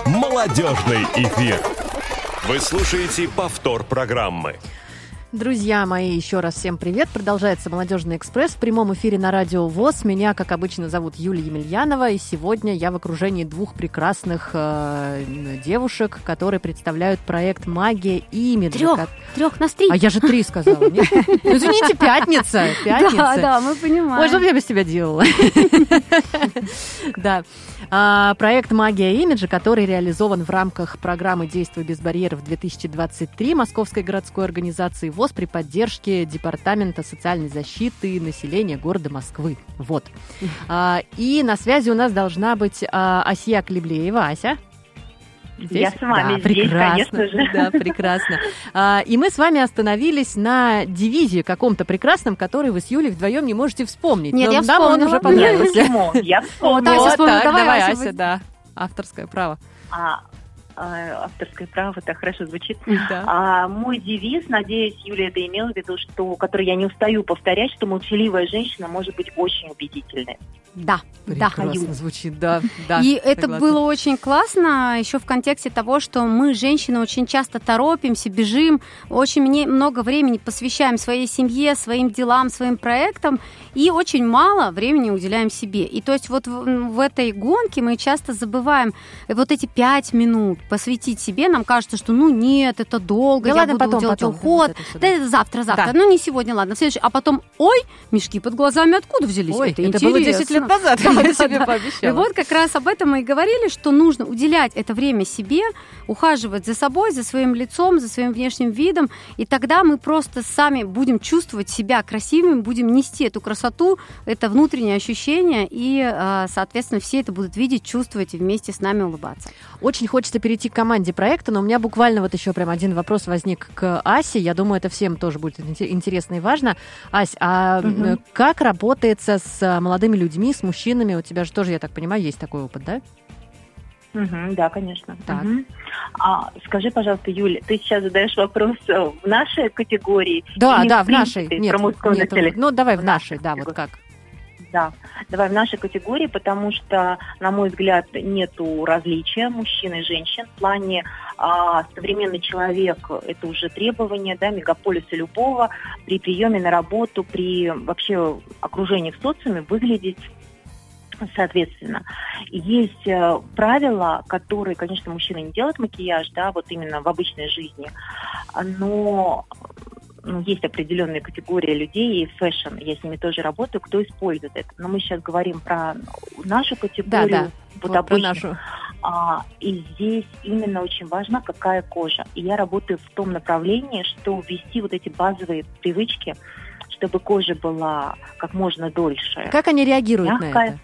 Молодежный эфир. Вы слушаете повтор программы. Друзья мои, еще раз всем привет. Продолжается «Молодежный экспресс» в прямом эфире на радио ВОЗ. Меня, как обычно, зовут Юлия Емельянова, и сегодня я в окружении двух прекрасных э, девушек, которые представляют проект «Магия имиджа». Трех, как... трех, нас три. А я же три сказала, нет? Ну, извините, пятница, пятница. Да, да, мы понимаем. Ой, что я без тебя делала? Да. А, проект «Магия имиджа», который реализован в рамках программы «Действуй без барьеров-2023» Московской городской организации ВОЗ при поддержке Департамента социальной защиты населения города Москвы. Вот. А, и на связи у нас должна быть а, Асия Клеблеева. Ася? Здесь? Я с вами да, здесь, прекрасно, конечно же. Да, прекрасно. А, и мы с вами остановились на дивизии каком-то прекрасном, который вы с Юлей вдвоем не можете вспомнить. Нет, Но я нам он уже понравился. Нет, я вспомнила. Вот, так, давай, Ася, да. Авторское право. А, авторское право, так хорошо звучит. Да. А, мой девиз, надеюсь, Юлия это имела в виду, что, который я не устаю повторять, что молчаливая женщина может быть очень убедительной. Да, Прекрасно да. звучит, да, да. И согласна. это было очень классно, еще в контексте того, что мы, женщины, очень часто торопимся, бежим, очень мне много времени посвящаем своей семье, своим делам, своим проектам, и очень мало времени уделяем себе. И то есть вот в, в этой гонке мы часто забываем вот эти пять минут посвятить себе. Нам кажется, что ну нет, это долго, да я ладно, буду потом, делать потом, уход. Вот да, это завтра, завтра. Да. Ну не сегодня, ладно, следующий. А потом, ой, мешки под глазами откуда взялись? Ой, это, это было 10 лет назад, да, я себе пообещала. И вот как раз об этом мы и говорили, что нужно уделять это время себе, ухаживать за собой, за своим лицом, за своим внешним видом, и тогда мы просто сами будем чувствовать себя красивыми, будем нести эту красоту, это внутреннее ощущение, и, а, соответственно, все это будут видеть, чувствовать и вместе с нами улыбаться. Очень хочется перейти к команде проекта, но у меня буквально вот еще прям один вопрос возник к Асе. Я думаю, это всем тоже будет интересно и важно. Ась, а угу. как работается с молодыми людьми, с мужчинами? У тебя же тоже, я так понимаю, есть такой опыт, да? Угу, да, конечно. Так. Угу. А, скажи, пожалуйста, Юля, ты сейчас задаешь вопрос в нашей категории? Да, да, в, в нашей. Нет, про нет, ну давай в, нашей, да, вот как. Да, давай в нашей категории, потому что, на мой взгляд, нету различия мужчин и женщин. В плане а, современный человек – это уже требование, да, мегаполиса любого. При приеме на работу, при вообще окружении в социуме выглядеть Соответственно, есть э, правила, которые, конечно, мужчины не делают макияж, да, вот именно в обычной жизни, но ну, есть определенные категории людей и fashion, я с ними тоже работаю, кто использует это. Но мы сейчас говорим про нашу категорию, да, да. вот, вот обычно. нашу. А, и здесь именно очень важно, какая кожа. И я работаю в том направлении, что ввести вот эти базовые привычки, чтобы кожа была как можно дольше. Как они реагируют мягкая. на это?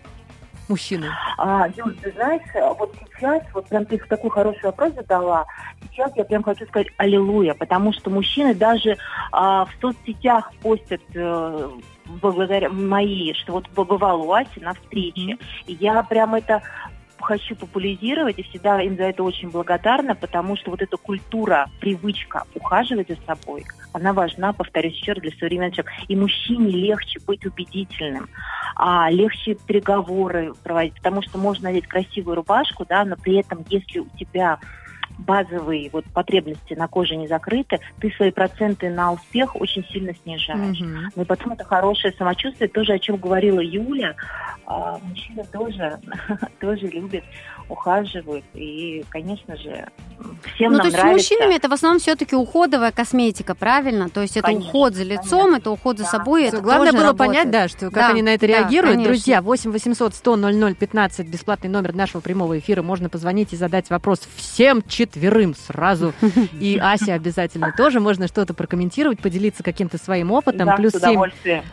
Мужчины? А, Юль, ты знаешь, вот сейчас, вот прям ты такой хороший вопрос задала, сейчас я прям хочу сказать аллилуйя, потому что мужчины даже а, в соцсетях постят э, благодаря мои, что вот побывала у Аси на встрече. И я прям это хочу популяризировать и всегда им за это очень благодарна, потому что вот эта культура, привычка ухаживать за собой, она важна, повторюсь еще раз, для современных человека. И мужчине легче быть убедительным, а легче переговоры проводить, потому что можно надеть красивую рубашку, да, но при этом, если у тебя базовые вот потребности на коже не закрыты, ты свои проценты на успех очень сильно снижаешь. Mm-hmm. Ну и потом это хорошее самочувствие, тоже о чем говорила Юля. А, мужчины тоже, тоже любят ухаживают. И, конечно же, всем ну, нам то есть нравится. с мужчинами это в основном все-таки уходовая косметика, правильно? То есть это конечно, уход за лицом, конечно. это уход за да. собой. Это Главное было работает. понять, да, что как да, они на это да, реагируют. Конечно. Друзья, 8 800 100 00 15, бесплатный номер нашего прямого эфира. Можно позвонить и задать вопрос всем четверым сразу. И Ася обязательно тоже. Можно что-то прокомментировать, поделиться каким-то своим опытом. Да, плюс 7,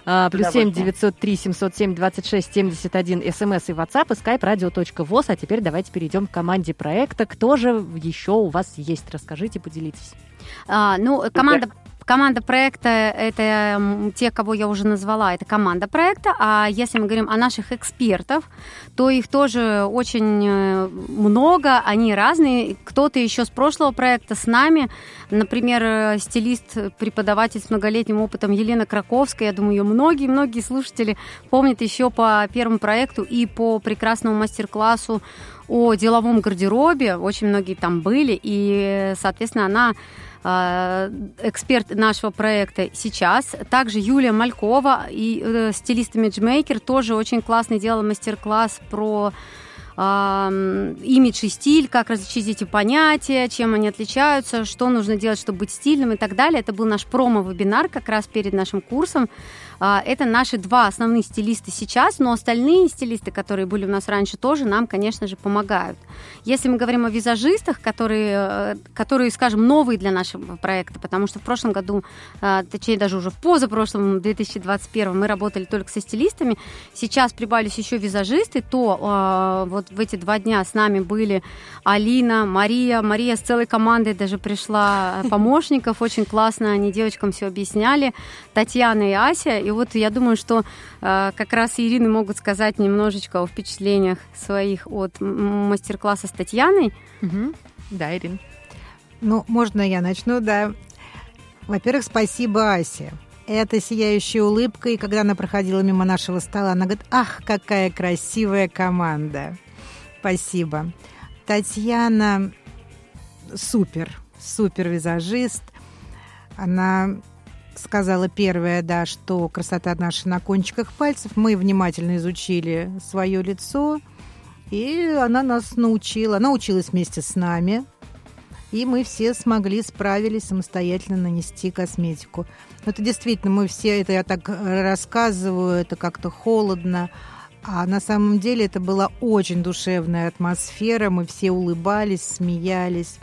а, плюс 7 903 707 26 71 смс и WhatsApp и skype radio.voz. А теперь давайте давайте перейдем к команде проекта. Кто же еще у вас есть? Расскажите, поделитесь. А, ну, команда Команда проекта – это те, кого я уже назвала, это команда проекта. А если мы говорим о наших экспертов, то их тоже очень э, много, они разные. Кто-то еще с прошлого проекта с нами, например, э, стилист, преподаватель с многолетним опытом Елена Краковская. Я думаю, ее многие-многие слушатели помнят еще по первому проекту и по прекрасному мастер-классу о деловом гардеробе. Очень многие там были, и, соответственно, она эксперт нашего проекта сейчас. Также Юлия Малькова и э, стилист имиджмейкер тоже очень классный делала мастер-класс про имидж и стиль, как различить эти понятия, чем они отличаются, что нужно делать, чтобы быть стильным и так далее. Это был наш промо-вебинар как раз перед нашим курсом. А, это наши два основных стилиста сейчас, но остальные стилисты, которые были у нас раньше, тоже нам, конечно же, помогают. Если мы говорим о визажистах, которые, э, которые скажем, новые для нашего проекта, потому что в прошлом году, а, точнее даже уже в позапрошлом, 2021, мы работали только со стилистами, сейчас прибавились еще визажисты, то а, вот в эти два дня с нами были Алина, Мария, Мария с целой командой даже пришла помощников, очень классно, они девочкам все объясняли, Татьяна и Ася, и вот я думаю, что э, как раз Ирины могут сказать немножечко о впечатлениях своих от мастер-класса с Татьяной. Угу. Да, Ирин. Ну, можно я начну, да. Во-первых, спасибо Асе. Это сияющая улыбка, и когда она проходила мимо нашего стола, она говорит, ах, какая красивая команда. Спасибо. Татьяна супер, супер визажист. Она сказала первая, да, что красота наша на кончиках пальцев. Мы внимательно изучили свое лицо, и она нас научила. Она училась вместе с нами, и мы все смогли, справились самостоятельно нанести косметику. Это действительно, мы все, это я так рассказываю, это как-то холодно, а на самом деле это была очень душевная атмосфера, мы все улыбались, смеялись.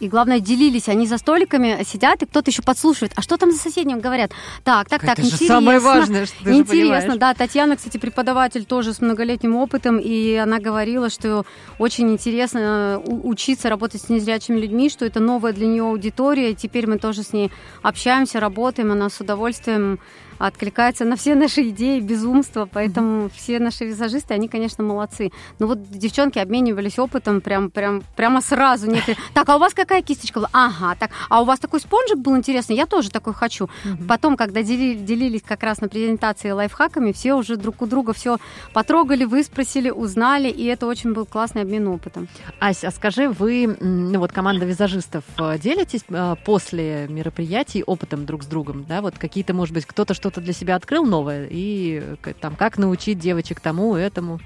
И главное, делились. Они за столиками сидят, и кто-то еще подслушивает. А что там за соседним говорят? Так, так, так, Это интересно. самое важное, что ты Интересно, да. Татьяна, кстати, преподаватель тоже с многолетним опытом, и она говорила, что очень интересно э, учиться работать с незрячими людьми, что это новая для нее аудитория. Теперь мы тоже с ней общаемся, работаем, она с удовольствием откликается на все наши идеи, безумства, поэтому mm-hmm. все наши визажисты, они, конечно, молодцы. Но вот девчонки обменивались опытом прям, прям, прямо сразу. Нет, так, а у вас какая кисточка была? Ага, так, а у вас такой спонжик был интересный? Я тоже такой хочу. Mm-hmm. Потом, когда делили, делились как раз на презентации лайфхаками, все уже друг у друга все потрогали, выспросили, узнали, и это очень был классный обмен опытом. Ася, а скажи, вы, ну вот команда визажистов, э, делитесь э, после мероприятий опытом друг с другом, да, вот какие-то, может быть, кто-то что-то для себя открыл новое, и там как научить девочек тому, этому?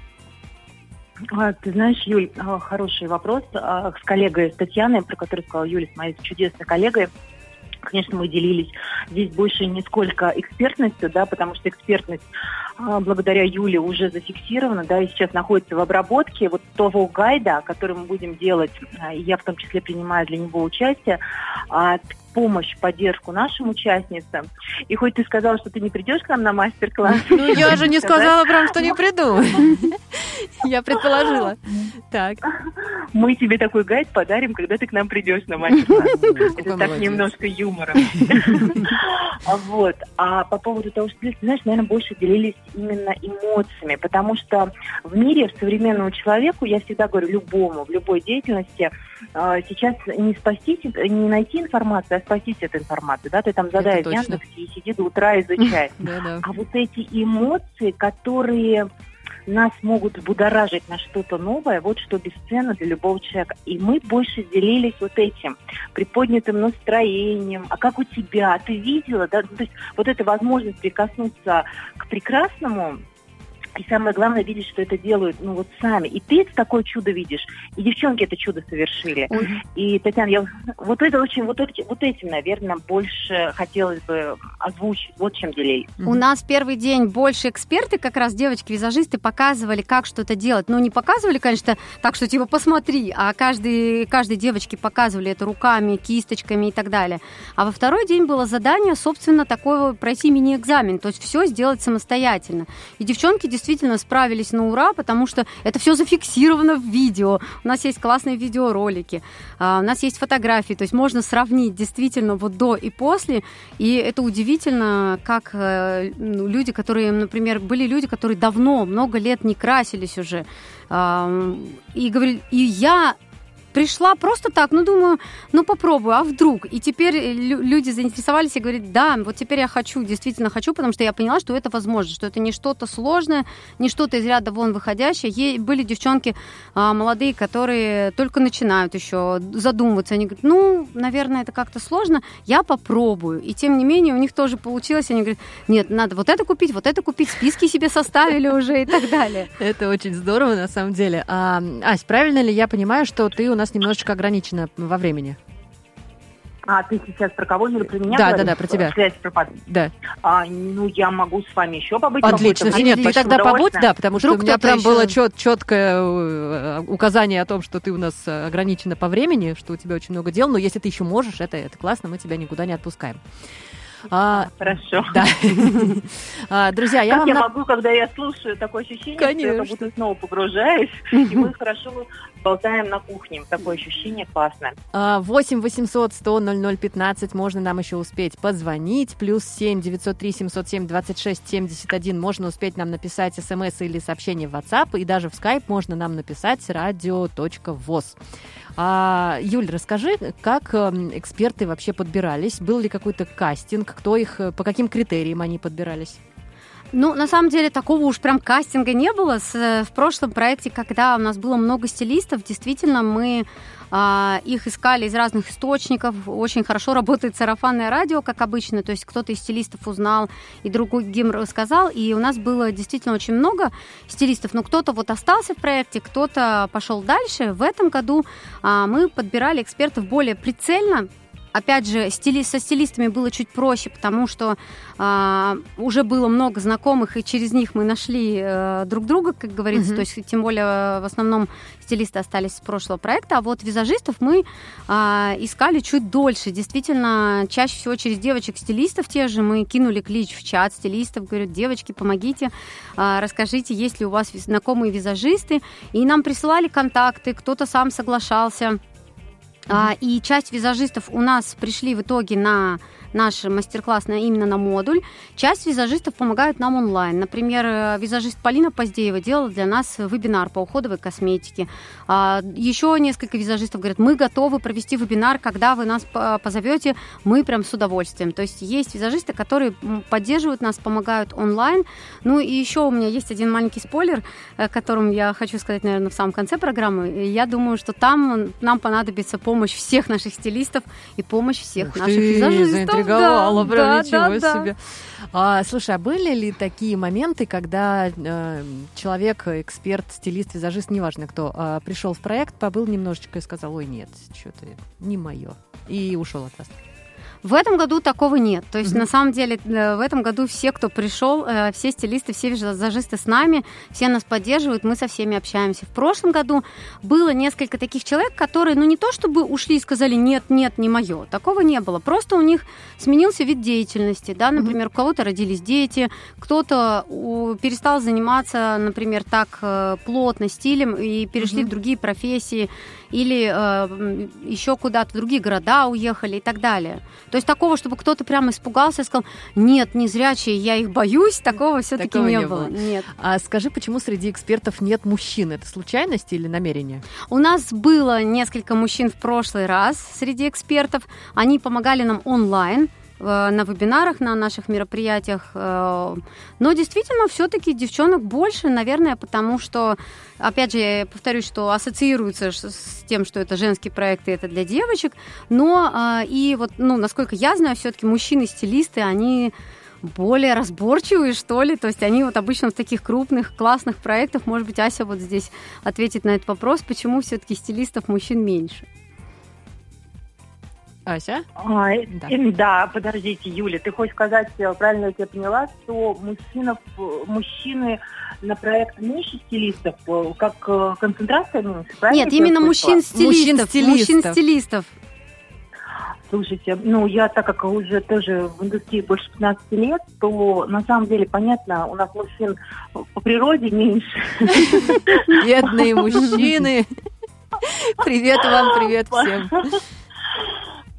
А, ты знаешь, Юль, а, хороший вопрос. А, с коллегой с Татьяной, про которую сказала Юля, с моей чудесной коллегой, конечно, мы делились здесь больше не сколько экспертностью, да, потому что экспертность благодаря Юле уже зафиксирована, да, и сейчас находится в обработке вот того гайда, который мы будем делать, и я в том числе принимаю для него участие, помощь, поддержку нашим участницам. И хоть ты сказала, что ты не придешь к нам на мастер-класс. Ну, я же не сказала прям, что не приду. Я предположила. Так. Мы тебе такой гайд подарим, когда ты к нам придешь на мастер-класс. Это так немножко юмором. Вот. А по поводу того, что, знаешь, наверное, больше делились именно эмоциями, потому что в мире, в современному человеку, я всегда говорю, любому, в любой деятельности, сейчас не спасти, не найти информацию, а спастись эту информацию. Да? Ты там задай в Яндексе и сиди до утра изучай. А вот эти эмоции, которые нас могут будоражить на что-то новое, вот что бесценно для любого человека. И мы больше делились вот этим, приподнятым настроением. А как у тебя? Ты видела? Да? То есть вот эта возможность прикоснуться к прекрасному, и самое главное, видеть, что это делают, ну, вот сами. И ты это такое чудо видишь, и девчонки это чудо совершили. Ой. И, Татьяна, я вот это очень, вот, это, вот этим, наверное, больше хотелось бы озвучить, вот чем делей. У нас первый день больше эксперты, как раз девочки-визажисты, показывали, как что-то делать. Ну, не показывали, конечно, так, что типа посмотри, а каждый, каждой девочке показывали это руками, кисточками и так далее. А во второй день было задание, собственно, такое пройти мини-экзамен, то есть все сделать самостоятельно. И девчонки действительно действительно справились на ура, потому что это все зафиксировано в видео. У нас есть классные видеоролики, а, у нас есть фотографии, то есть можно сравнить действительно вот до и после. И это удивительно, как э, ну, люди, которые, например, были люди, которые давно, много лет не красились уже, и говорили, и я пришла просто так, ну, думаю, ну, попробую, а вдруг? И теперь люди заинтересовались и говорят, да, вот теперь я хочу, действительно хочу, потому что я поняла, что это возможно, что это не что-то сложное, не что-то из ряда вон выходящее. Е- были девчонки а, молодые, которые только начинают еще задумываться. Они говорят, ну, наверное, это как-то сложно, я попробую. И тем не менее у них тоже получилось. Они говорят, нет, надо вот это купить, вот это купить, списки себе составили уже и так далее. Это очень здорово, на самом деле. А, Ась, правильно ли я понимаю, что ты у нас немножечко ограничена во времени? А ты сейчас про кого или про меня? Да, говоришь? да, да, про тебя. Связь пропадает. Да. А, ну, я могу с вами еще побыть. Отлично. Нет, ты тогда побудь, да, потому что у меня прям еще... было чет, четкое э, указание о том, что ты у нас э, ограничена по времени, что у тебя очень много дел, но если ты еще можешь, это, это классно, мы тебя никуда не отпускаем. А, Хорошо. Да. а, друзья, я как вам... я могу, когда я слушаю такое ощущение, Конечно. что я как будто снова погружаюсь, и мы хорошо болтаем на кухне. Такое ощущение классное. 8 800 100 00 15 можно нам еще успеть позвонить. Плюс 7 903 707 26 71 можно успеть нам написать смс или сообщение в WhatsApp. И даже в Skype можно нам написать radio.voz. А, Юль, расскажи, как эм, эксперты вообще подбирались? Был ли какой-то кастинг? Кто их, э, по каким критериям они подбирались? Ну, на самом деле, такого уж прям кастинга не было. С, э, в прошлом проекте, когда у нас было много стилистов, действительно, мы а, их искали из разных источников. Очень хорошо работает сарафанное радио, как обычно. То есть кто-то из стилистов узнал и другой гимн рассказал. И у нас было действительно очень много стилистов. Но кто-то вот остался в проекте, кто-то пошел дальше. В этом году а, мы подбирали экспертов более прицельно, Опять же, стили, со стилистами было чуть проще, потому что э, уже было много знакомых, и через них мы нашли э, друг друга, как говорится. Mm-hmm. То есть, тем более, в основном стилисты остались с прошлого проекта. А вот визажистов мы э, искали чуть дольше. Действительно, чаще всего через девочек-стилистов те же мы кинули клич в чат стилистов, говорят, девочки, помогите, э, расскажите, есть ли у вас знакомые визажисты. И нам присылали контакты, кто-то сам соглашался. А, и часть визажистов у нас пришли в итоге на наш мастер-класс на, именно на модуль. Часть визажистов помогают нам онлайн. Например, э, визажист Полина Поздеева делала для нас вебинар по уходовой косметике. А, еще несколько визажистов говорят, мы готовы провести вебинар, когда вы нас позовете, мы прям с удовольствием. То есть есть визажисты, которые поддерживают нас, помогают онлайн. Ну и еще у меня есть один маленький спойлер, о котором я хочу сказать, наверное, в самом конце программы. Я думаю, что там нам понадобится помощь всех наших стилистов и помощь всех Ух наших ты, визажистов заинтриговала, да, ничего да, себе. А, слушай, а были ли такие моменты, когда э, человек, эксперт, стилист, визажист, неважно кто, э, пришел в проект, побыл немножечко и сказал, ой, нет, что-то не мое, и ушел от вас? В этом году такого нет. То есть, mm-hmm. на самом деле, э, в этом году все, кто пришел, э, все стилисты, все визажисты с нами, все нас поддерживают, мы со всеми общаемся. В прошлом году было несколько таких человек, которые, ну, не то чтобы ушли и сказали, нет, нет, не мое. Такого не было. Просто у них сменился вид деятельности, да, например, mm-hmm. у кого-то родились дети, кто-то перестал заниматься, например, так э, плотно стилем и перешли mm-hmm. в другие профессии или э, еще куда-то в другие города уехали и так далее. То есть такого, чтобы кто-то прямо испугался и сказал, нет, не зрячие, я их боюсь, такого все-таки не, не было. было. Нет. А скажи, почему среди экспертов нет мужчин? Это случайность или намерение? У нас было несколько мужчин в прошлый раз среди экспертов. Они помогали нам онлайн на вебинарах, на наших мероприятиях. Э, но действительно, все-таки девчонок больше, наверное, потому что, опять же, я повторюсь, что ассоциируется с тем, что это женские проекты, это для девочек. Но э, и вот, ну, насколько я знаю, все-таки мужчины-стилисты, они более разборчивые, что ли. То есть они вот обычно в таких крупных, классных проектах, может быть, Ася вот здесь ответит на этот вопрос, почему все-таки стилистов мужчин меньше. Ася? А, да. да, подождите, Юля, ты хочешь сказать, э, правильно я тебя поняла, что мужчинов, мужчины на проект меньше стилистов, э, как э, концентрация меньше, правильно? Нет, именно мужчин-стилистов. Мужчин-стилистов. Слушайте, ну я так как уже тоже в индустрии больше 15 лет, то на самом деле понятно, у нас мужчин по природе меньше. Бедные мужчины. Привет вам, привет всем.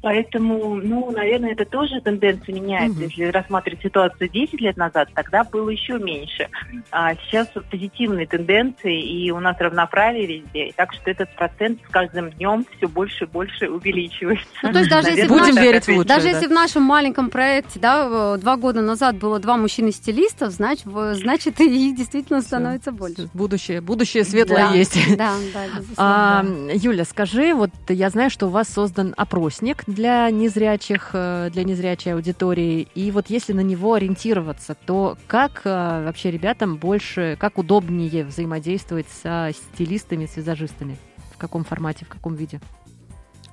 Поэтому, ну, наверное, это тоже тенденция меняется. Угу. Если рассматривать ситуацию 10 лет назад, тогда было еще меньше. А сейчас позитивные тенденции, и у нас равноправие везде. Так что этот процент с каждым днем все больше и больше увеличивается. Ну, то есть даже наверное, если будем верить в лучшее, Даже да. если в нашем маленьком проекте, да, два года назад было два мужчины-стилистов, значит, значит, их действительно становится все. больше. Будущее, будущее светлое да. есть. Да, да, а, Юля, скажи, вот я знаю, что у вас создан опросник для незрячих, э, для незрячей аудитории. И вот если на него ориентироваться, то как э, вообще ребятам больше, как удобнее взаимодействовать со стилистами, с визажистами? В каком формате, в каком виде?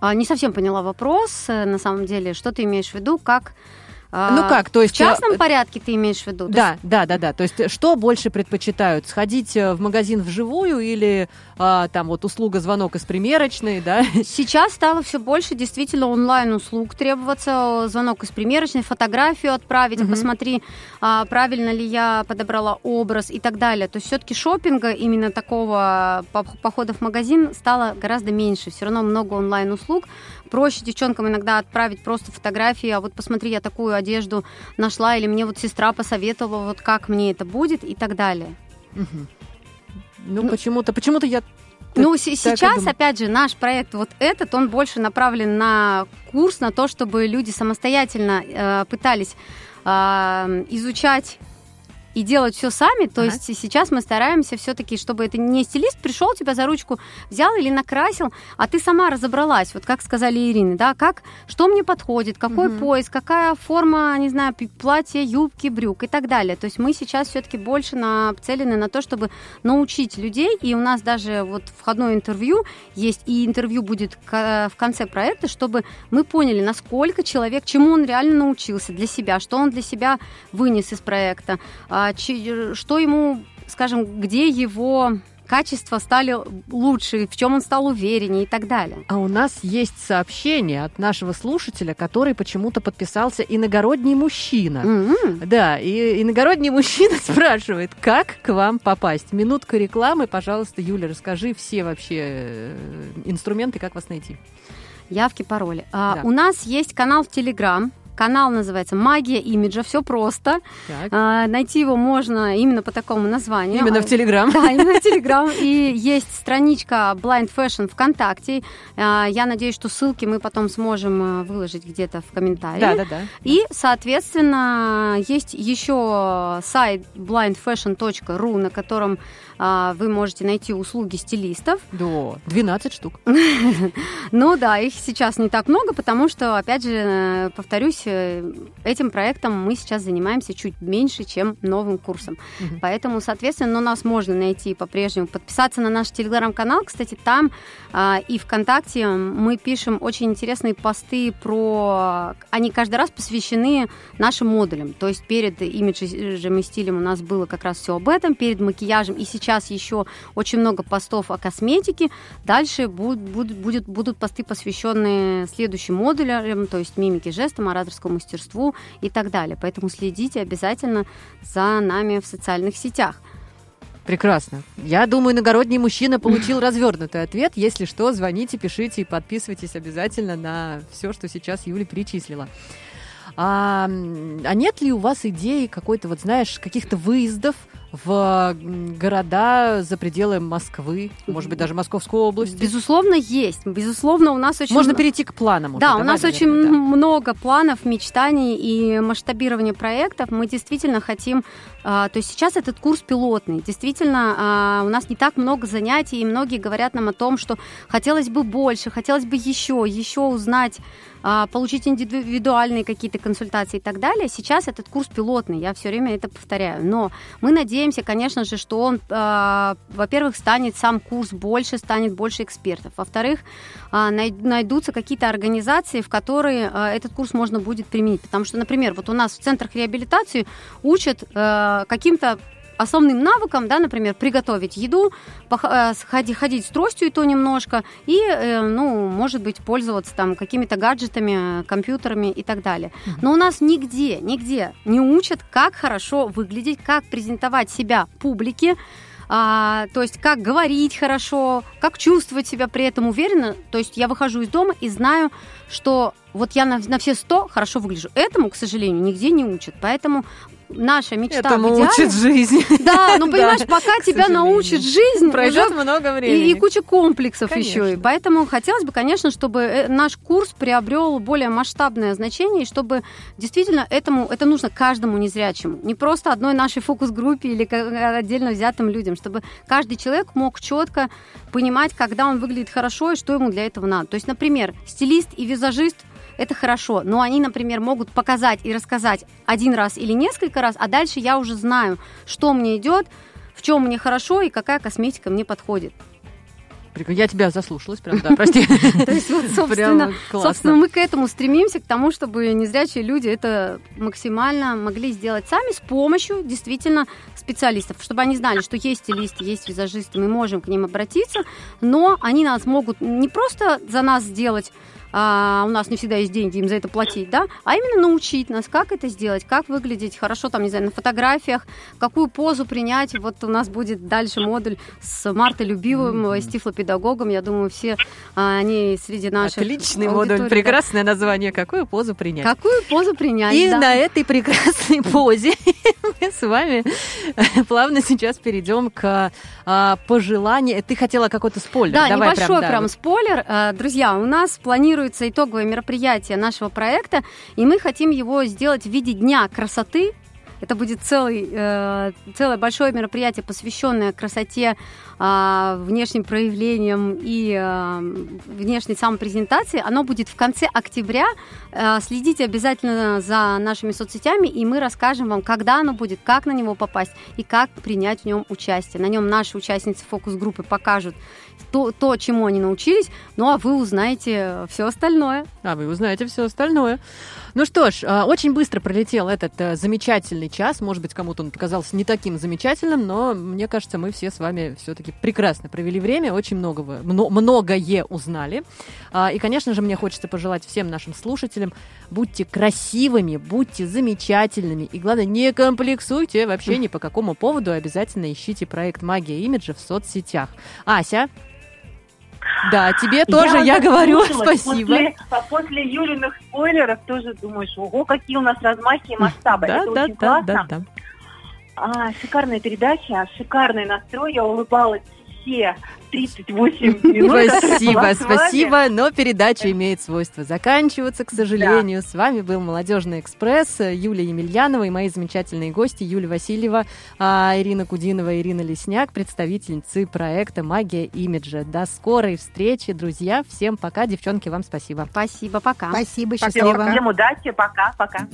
А, не совсем поняла вопрос. Э, на самом деле, что ты имеешь в виду? Как ну как, то есть... В частном э, порядке ты имеешь в виду? Да, есть... да, да, да. То есть что больше предпочитают? Сходить э, в магазин вживую или а, там вот услуга звонок из примерочной, да? Сейчас стало все больше действительно онлайн-услуг требоваться. Звонок из примерочной, фотографию отправить, угу. посмотри, а, правильно ли я подобрала образ и так далее. То есть все-таки шопинга именно такого похода в магазин стало гораздо меньше. Все равно много онлайн-услуг. Проще девчонкам иногда отправить просто фотографии, а вот посмотри, я такую одежду нашла, или мне вот сестра посоветовала, вот как мне это будет и так далее. Угу. Ну, ну почему-то, почему-то я ну, сейчас, опять же, наш проект вот этот, он больше направлен на курс, на то, чтобы люди самостоятельно э, пытались э, изучать и делать все сами. То ага. есть сейчас мы стараемся все-таки, чтобы это не стилист пришел тебя за ручку, взял или накрасил, а ты сама разобралась. Вот как сказали Ирины, да, как, что мне подходит, какой угу. пояс, какая форма, не знаю, платья, юбки, брюк и так далее. То есть мы сейчас все-таки больше нацелены на то, чтобы научить людей. И у нас даже вот входное интервью есть, и интервью будет в конце проекта, чтобы мы поняли, насколько человек, чему он реально научился для себя, что он для себя вынес из проекта, а, а, что ему, скажем, где его качества стали лучше, в чем он стал увереннее и так далее. А у нас есть сообщение от нашего слушателя, который почему-то подписался иногородний мужчина. Mm-hmm. Да, и иногородний мужчина спрашивает, как к вам попасть. Минутка рекламы, пожалуйста, Юля, расскажи все вообще э, инструменты, как вас найти. Явки, пароли. А, да. У нас есть канал в Телеграм, Канал называется «Магия имиджа». Все просто. А, найти его можно именно по такому названию. Именно в Телеграм. Да, именно в Телеграм. И есть страничка Blind Fashion ВКонтакте. А, я надеюсь, что ссылки мы потом сможем э, выложить где-то в комментариях. Да, да, да. И, соответственно, есть еще сайт blindfashion.ru, на котором вы можете найти услуги стилистов. Да, 12 штук. Ну да, их сейчас не так много, потому что, опять же, э, повторюсь, э, этим проектом мы сейчас занимаемся чуть меньше, чем новым курсом. Поэтому, соответственно, нас можно найти по-прежнему. Подписаться на наш телеграм-канал, кстати, там а, и ВКонтакте мы пишем очень интересные посты про... Они каждый раз посвящены нашим модулям. То есть перед имиджем и стилем у нас было как раз все об этом, перед макияжем и сейчас сейчас еще очень много постов о косметике. Дальше будут, будут, будут посты, посвященные следующим модулям, то есть мимике жестам, ораторскому мастерству и так далее. Поэтому следите обязательно за нами в социальных сетях. Прекрасно. Я думаю, иногородний мужчина получил развернутый ответ. Если что, звоните, пишите и подписывайтесь обязательно на все, что сейчас Юля перечислила. А, а нет ли у вас идеи какой-то, вот знаешь, каких-то выездов в города за пределы Москвы, может быть, даже Московскую область? Безусловно, есть. Безусловно, у нас очень... Можно перейти к планам. Уже. Да, Давай, у нас наверное, очень да. много планов, мечтаний и масштабирования проектов. Мы действительно хотим... А, то есть сейчас этот курс пилотный. Действительно, а, у нас не так много занятий, и многие говорят нам о том, что хотелось бы больше, хотелось бы еще, еще узнать а, получить индивидуальные какие-то консультации и так далее. Сейчас этот курс пилотный, я все время это повторяю. Но мы надеемся, конечно же, что он, э, во-первых, станет сам курс больше, станет больше экспертов. Во-вторых, э, найдутся какие-то организации, в которые э, этот курс можно будет применить. Потому что, например, вот у нас в центрах реабилитации учат э, каким-то основным навыкам, да, например, приготовить еду, э, ходить, с тростью и то немножко, и, э, ну, может быть, пользоваться там какими-то гаджетами, компьютерами и так далее. Но у нас нигде, нигде не учат, как хорошо выглядеть, как презентовать себя публике, а, то есть как говорить хорошо, как чувствовать себя при этом уверенно. То есть я выхожу из дома и знаю, что вот я на, на все сто хорошо выгляжу. Этому, к сожалению, нигде не учат. Поэтому наша мечта Этому в идеале... учит жизнь. Да, ну понимаешь, пока тебя научит жизнь, пройдет много времени. И, и куча комплексов конечно. еще. И поэтому хотелось бы, конечно, чтобы э, наш курс приобрел более масштабное значение, и чтобы действительно этому это нужно каждому незрячему, не просто одной нашей фокус-группе или отдельно взятым людям, чтобы каждый человек мог четко понимать, когда он выглядит хорошо и что ему для этого надо. То есть, например, стилист и визажист – это хорошо. Но они, например, могут показать и рассказать один раз или несколько раз, а дальше я уже знаю, что мне идет, в чем мне хорошо и какая косметика мне подходит. Я тебя заслушалась, прям, да, прости. То есть, вот, собственно, собственно, мы к этому стремимся, к тому, чтобы незрячие люди это максимально могли сделать сами с помощью действительно специалистов, чтобы они знали, что есть стилисты, есть визажисты, мы можем к ним обратиться, но они нас могут не просто за нас сделать а, у нас не всегда есть деньги им за это платить, да, а именно научить нас, как это сделать, как выглядеть хорошо, там, не знаю, на фотографиях, какую позу принять. Вот у нас будет дальше модуль с Мартой Любивым, mm-hmm. с тифлопедагогом. Я думаю, все а, они среди наших Отличный модуль, прекрасное да. название. Какую позу принять? Какую позу принять, И да. на этой прекрасной позе мы с вами плавно сейчас перейдем к а, пожеланию. Ты хотела какой-то спойлер. Да, Давай небольшой прям, да. прям спойлер. А, друзья, у нас планируется планируется итоговое мероприятие нашего проекта, и мы хотим его сделать в виде Дня красоты это будет целый, э, целое большое мероприятие, посвященное красоте, э, внешним проявлениям и э, внешней самопрезентации. Оно будет в конце октября. Э, следите обязательно за нашими соцсетями, и мы расскажем вам, когда оно будет, как на него попасть и как принять в нем участие. На нем наши участницы фокус-группы покажут то, то, чему они научились, ну а вы узнаете все остальное. А вы узнаете все остальное. Ну что ж, а, очень быстро пролетел этот э, замечательный час. Может быть, кому-то он показался не таким замечательным, но мне кажется, мы все с вами все-таки прекрасно провели время, очень многого, многое узнали. А, и, конечно же, мне хочется пожелать всем нашим слушателям, будьте красивыми, будьте замечательными, и, главное, не комплексуйте вообще ни по какому поводу, обязательно ищите проект «Магия имиджа» в соцсетях. Ася, да, тебе тоже я, я говорю спасибо. После, после Юлиных спойлеров тоже думаешь, ого, какие у нас размахи и масштабы. Да, Это да, очень да, классно. Да, да. А, шикарная передача, шикарный настрой. Я улыбалась все 38 минут. Спасибо, спасибо. Но передача имеет свойство заканчиваться, к сожалению. Да. С вами был Молодежный экспресс, Юлия Емельянова и мои замечательные гости Юлия Васильева, а, Ирина Кудинова, Ирина Лесняк, представительницы проекта «Магия имиджа». До скорой встречи, друзья. Всем пока. Девчонки, вам спасибо. Спасибо, пока. Спасибо, счастливо. Всем удачи, пока, пока.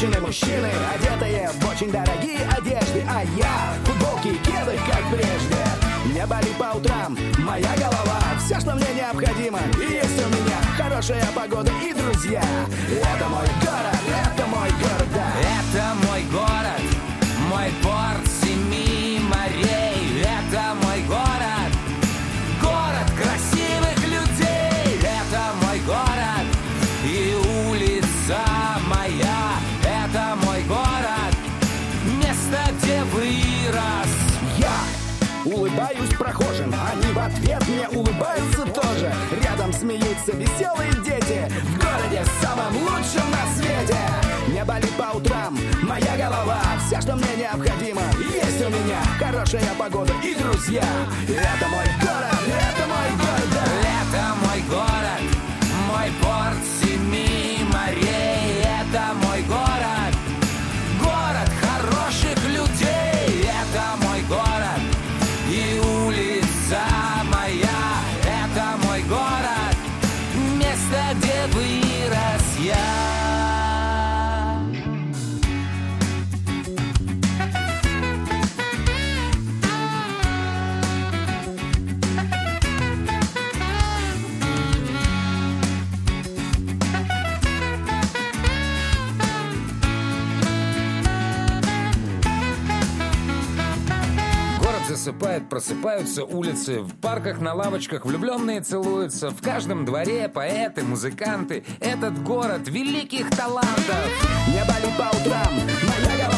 Манекены, женщины, мужчины Одетые в очень дорогие одежды. А я в футболке и кедах, как прежде. Не боли по утрам, моя голова. Все, что мне необходимо, есть у меня. Хорошая погода и друзья. Это мой город, это мой город, голова Все, что мне необходимо, есть у меня. Хорошая погода и друзья. Это мой город, это мой город. Это мой город, мой порт засыпает, просыпаются улицы. В парках, на лавочках влюбленные целуются. В каждом дворе поэты, музыканты. Этот город великих талантов. Не болит по утрам моя